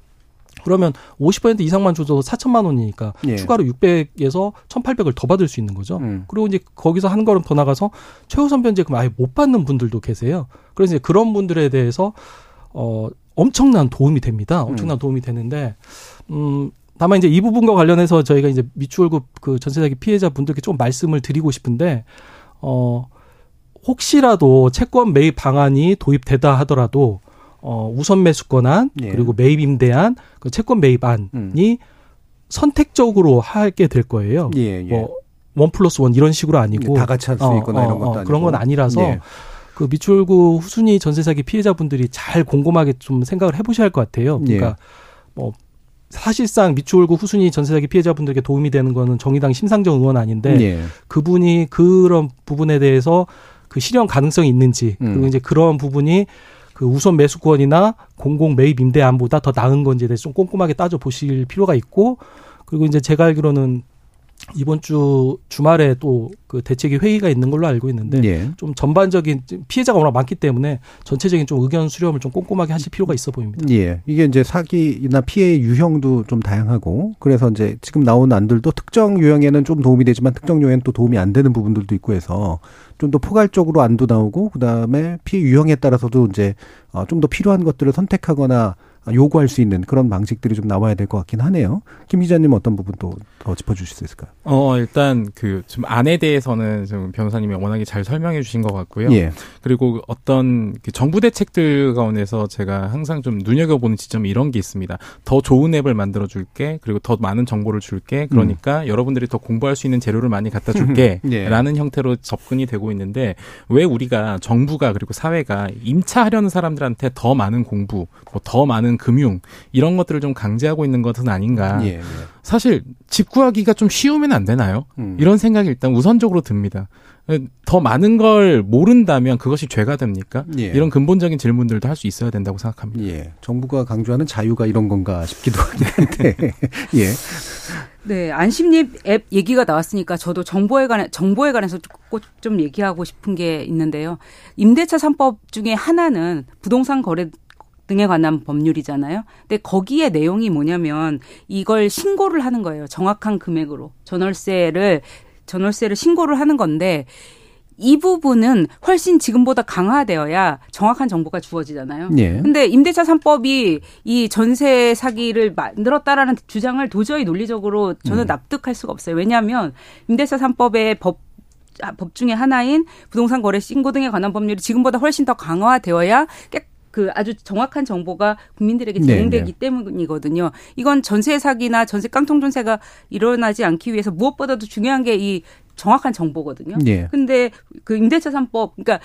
그러면 50% 이상만 줘도 4천만 원이니까 예. 추가로 600에서 1,800을 더 받을 수 있는 거죠. 음. 그리고 이제 거기서 한 걸음 더 나가서 최우선 변제금 아예 못 받는 분들도 계세요. 그래서 이제 그런 분들에 대해서 어 엄청난 도움이 됩니다. 엄청난 음. 도움이 되는데 음 다만 이제 이 부분과 관련해서 저희가 이제 미추홀급 그 전세 사기 피해자 분들께 좀 말씀을 드리고 싶은데 어 혹시라도 채권 매입 방안이 도입되다 하더라도 어, 우선 매수 권한 예. 그리고 매입 임대안 그 채권 매입안이 음. 선택적으로 하게 될 거예요. 예, 예. 뭐원 플러스 원 이런 식으로 아니고 다 같이 할수 있거나 어, 이런 것도 어, 아니고 그런 건 아니라서 예. 그 미추홀구 후순위 전세 사기 피해자분들이 잘 곰곰하게 좀 생각을 해보셔야 할 것 같아요. 예. 그러니까 뭐 사실상 미추홀구 후순위 전세 사기 피해자분들에게 도움이 되는 거는 정의당 심상정 의원 아닌데 예. 그분이 그런 부분에 대해서 그 실현 가능성이 있는지 그리고 음. 이제 그런 부분이 그 우선 매수권이나 공공 매입 임대안보다 더 나은 건지에 대해서 좀 꼼꼼하게 따져 보실 필요가 있고 그리고 이제 제가 알기로는 이번 주 주말에 또 그 대책위 회의가 있는 걸로 알고 있는데 예. 좀 전반적인 피해자가 워낙 많기 때문에 전체적인 좀 의견 수렴을 좀 꼼꼼하게 하실 필요가 있어 보입니다. 예. 이게 이제 사기나 피해의 유형도 좀 다양하고 그래서 이제 지금 나온 안들도 특정 유형에는 좀 도움이 되지만 특정 유형에는 또 도움이 안 되는 부분들도 있고 해서 좀 더 포괄적으로 안도 나오고 그다음에 피해 유형에 따라서도 이제 어, 좀더 필요한 것들을 선택하거나 요구할 수 있는 그런 방식들이 좀 나와야 될 것 같긴 하네요. 김 기자님 어떤 부분 또더 짚어주실 수 있을까요? 어 일단 그 좀 안에 대해서는 좀 변호사님이 워낙에 잘 설명해 주신 것 같고요. 예. 그리고 어떤 그 정부 대책들 가운데서 제가 항상 좀 눈여겨보는 지점이 이런 게 있습니다. 더 좋은 앱을 만들어 줄게. 그리고 더 많은 정보를 줄게. 그러니까 음. 여러분들이 더 공부할 수 있는 재료를 많이 갖다 줄게. 예. 라는 형태로 접근이 되고 있는데 왜 우리가 정부가 그리고 사회가 임차하려는 사람들한테 더 많은 공부, 뭐 더 많은 금융 이런 것들을 좀 강제하고 있는 것은 아닌가. 예, 예. 사실 집 구하기가 좀 쉬우면 안 되나요? 음. 이런 생각이 일단 우선적으로 듭니다. 더 많은 걸 모른다면 그것이 죄가 됩니까? 예. 이런 근본적인 질문들도 할 수 있어야 된다고 생각합니다. 예. 정부가 강조하는 자유가 이런 건가 싶기도 한데. 예. 네, 안심립 앱 얘기가 나왔으니까 저도 정보에 관해 정보에 관해서 좀 얘기하고 싶은 게 있는데요. 임대차 3법 중에 하나는 부동산 거래 등에 관한 법률이잖아요. 근데 거기에 내용이 뭐냐면 이걸 신고를 하는 거예요. 정확한 금액으로 전월세를 전월세를 신고를 하는 건데 이 부분은 훨씬 지금보다 강화되어야 정확한 정보가 주어지잖아요. 예. 근데 임대차 3법이 이 전세 사기를 만들었다라는 주장을 도저히 논리적으로 저는 음. 납득할 수가 없어요. 왜냐하면 임대차 3법의 법 아, 법 중에 하나인 부동산 거래 신고 등에 관한 법률이 지금보다 훨씬 더 강화되어야 깨, 그 아주 정확한 정보가 국민들에게 제공되기 네네. 때문이거든요. 이건 전세 사기나 전세 깡통 전세가 일어나지 않기 위해서 무엇보다도 중요한 게 이 정확한 정보거든요. 예. 근데 그 임대차 3법 그러니까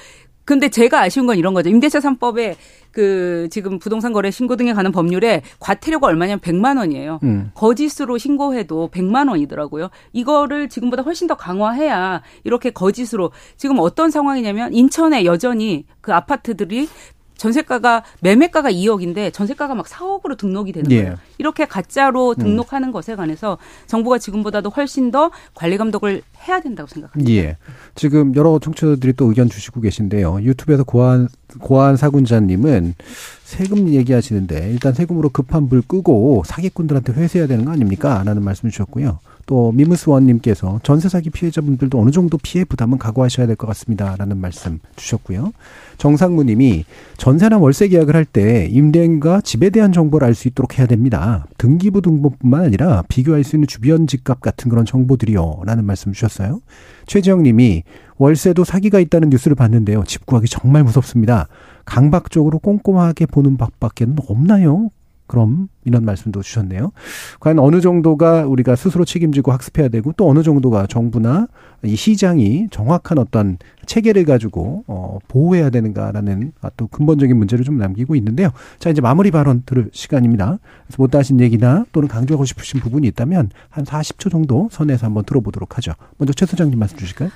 근데 제가 아쉬운 건 이런 거죠. 임대차 3법에 그 지금 부동산 거래 신고 등에 관한 법률에 과태료가 얼마냐면 100만 원이에요. 음. 거짓으로 신고해도 100만 원이더라고요. 이거를 지금보다 훨씬 더 강화해야 이렇게 거짓으로 지금 어떤 상황이냐면 인천에 여전히 그 아파트들이 전세가가 매매가가 2억인데 전세가가 막 4억으로 등록이 되는 예. 거예요. 이렇게 가짜로 음. 등록하는 음. 것에 관해서 정부가 지금보다도 훨씬 더 관리 감독을 해야 된다고 생각합니다. 예. 지금 여러 청취자들이 또 의견 주시고 계신데요. 유튜브에서 고한 고한 사군자님은 세금 얘기하시는데 일단 세금으로 급한 불 끄고 사기꾼들한테 회수해야 되는 거 아닙니까? 라는 말씀 주셨고요. 또 미무스원님께서 전세 사기 피해자분들도 어느 정도 피해 부담은 각오하셔야 될 것 같습니다라는 말씀 주셨고요. 정상무님이 전세나 월세 계약을 할 때 임대인과 집에 대한 정보를 알 수 있도록 해야 됩니다. 등기부 등본뿐만 아니라 비교할 수 있는 주변 집값 같은 그런 정보들이요라는 말씀 주셨어요. 최지영님이 월세도 사기가 있다는 뉴스를 봤는데요. 집 구하기 정말 무섭습니다. 강박적으로 꼼꼼하게 보는 밖에는 없나요? 그럼 이런 말씀도 주셨네요. 과연 어느 정도가 우리가 스스로 책임지고 학습해야 되고 또 어느 정도가 정부나 이 시장이 정확한 어떤 체계를 가지고 어 보호해야 되는가라는 또 근본적인 문제를 좀 남기고 있는데요. 자 이제 마무리 발언 들을 시간입니다. 그래서 못다 하신 얘기나 또는 강조하고 싶으신 부분이 있다면 한 40초 정도 선에서 한번 들어보도록 하죠. 먼저 최 소장님 말씀 주실까요?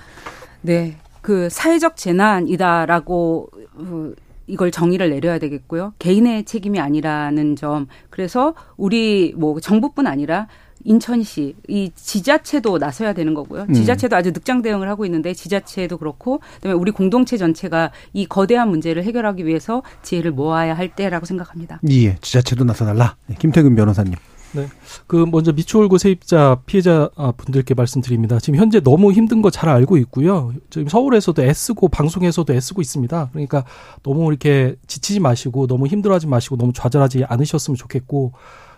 네. 그 사회적 재난이다라고 어, 이걸 정의를 내려야 되겠고요. 개인의 책임이 아니라는 점. 그래서 우리 뭐 정부뿐 아니라 인천시 이 지자체도 나서야 되는 거고요. 음. 지자체도 아주 늑장 대응을 하고 있는데 지자체도 그렇고 그다음에 우리 공동체 전체가 이 거대한 문제를 해결하기 위해서 지혜를 모아야 할 때라고 생각합니다. 예, 지자체도 나서달라. 네, 김태근 변호사님. 네. 그 먼저 미추홀구 세입자 피해자 분들께 말씀드립니다. 지금 현재 너무 힘든 거 잘 알고 있고요. 지금 서울에서도 애쓰고 방송에서도 애쓰고 있습니다. 그러니까 너무 이렇게 지치지 마시고 너무 힘들어하지 마시고 너무 좌절하지 않으셨으면 좋겠고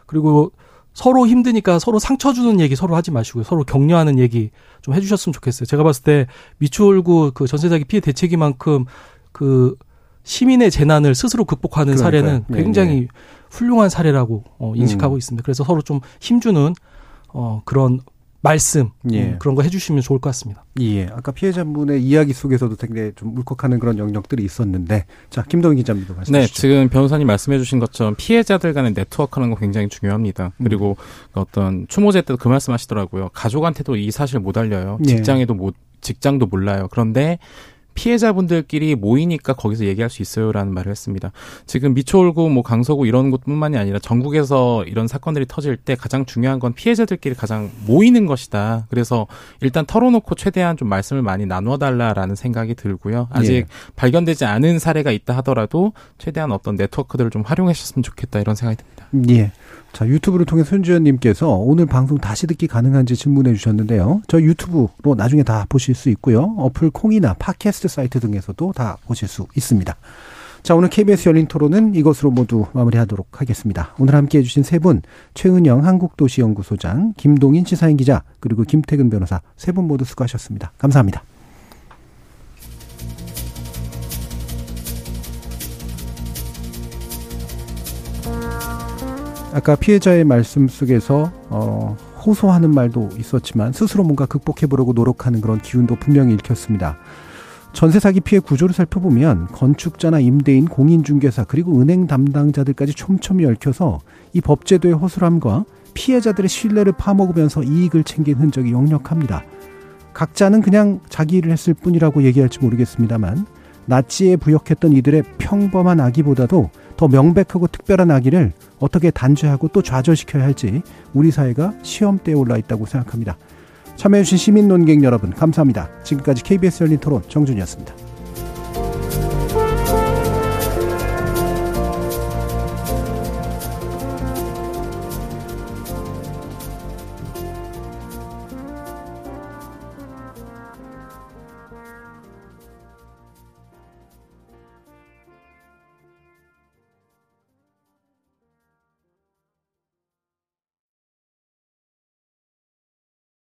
그리고 서로 힘드니까 서로 상처 주는 얘기 서로 하지 마시고요. 서로 격려하는 얘기 좀 해주셨으면 좋겠어요. 제가 봤을 때 미추홀구 그 전세사기 피해 대책이만큼 그 시민의 재난을 스스로 극복하는 그러니까요. 사례는 네, 굉장히 네, 네. 훌륭한 사례라고 어, 인식하고 음. 있습니다. 그래서 서로 좀 힘주는 어, 그런 말씀 예. 음, 그런 거 해주시면 좋을 것 같습니다. 예. 아까 피해자분의 이야기 속에서도 굉장히 좀 울컥하는 그런 영역들이 있었는데, 자 김동희 기자님도 말씀해 주시죠. 네, 지금 변호사님 말씀해주신 것처럼 피해자들 간의 네트워크하는 거 굉장히 중요합니다. 음. 그리고 어떤 추모제 때도 그 말씀하시더라고요. 가족한테도 이 사실 못 알려요. 예. 직장에도 못 직장도 몰라요. 그런데 피해자분들끼리 모이니까 거기서 얘기할 수 있어요라는 말을 했습니다. 지금 미추홀구 뭐 강서구 이런 곳뿐만이 아니라 전국에서 이런 사건들이 터질 때 가장 중요한 건 피해자들끼리 가장 모이는 것이다. 그래서 일단 털어놓고 최대한 좀 말씀을 많이 나눠 달라라는 생각이 들고요. 아직 예. 발견되지 않은 사례가 있다 하더라도 최대한 어떤 네트워크들을 좀 활용하셨으면 좋겠다 이런 생각이 듭니다. 예. 자, 유튜브를 통해 손주현님께서 오늘 방송 다시 듣기 가능한지 질문해 주셨는데요. 저 유튜브로 나중에 다 보실 수 있고요. 어플 콩이나 팟캐스트 사이트 등에서도 다 보실 수 있습니다. 자, 오늘 KBS 열린 토론은 이것으로 모두 마무리하도록 하겠습니다. 오늘 함께 해주신 세 분, 최은영 한국도시연구소장, 김동인 시사인 기자, 그리고 김태근 변호사 세 분 모두 수고하셨습니다. 감사합니다. 아까 피해자의 말씀 속에서 어, 호소하는 말도 있었지만 스스로 뭔가 극복해보려고 노력하는 그런 기운도 분명히 읽혔습니다. 전세 사기 피해 구조를 살펴보면 건축자나 임대인, 공인중개사 그리고 은행 담당자들까지 촘촘히 얽혀서 이 법제도의 허술함과 피해자들의 신뢰를 파먹으면서 이익을 챙긴 흔적이 역력합니다. 각자는 그냥 자기 일을 했을 뿐이라고 얘기할지 모르겠습니다만 나치에 부역했던 이들의 평범한 악의보다도 더 명백하고 특별한 악의를 어떻게 단죄하고 또 좌절시켜야 할지 우리 사회가 시험대에 올라 있다고 생각합니다. 참여해주신 시민 논객 여러분 감사합니다. 지금까지 KBS 열린 토론 정준이었습니다.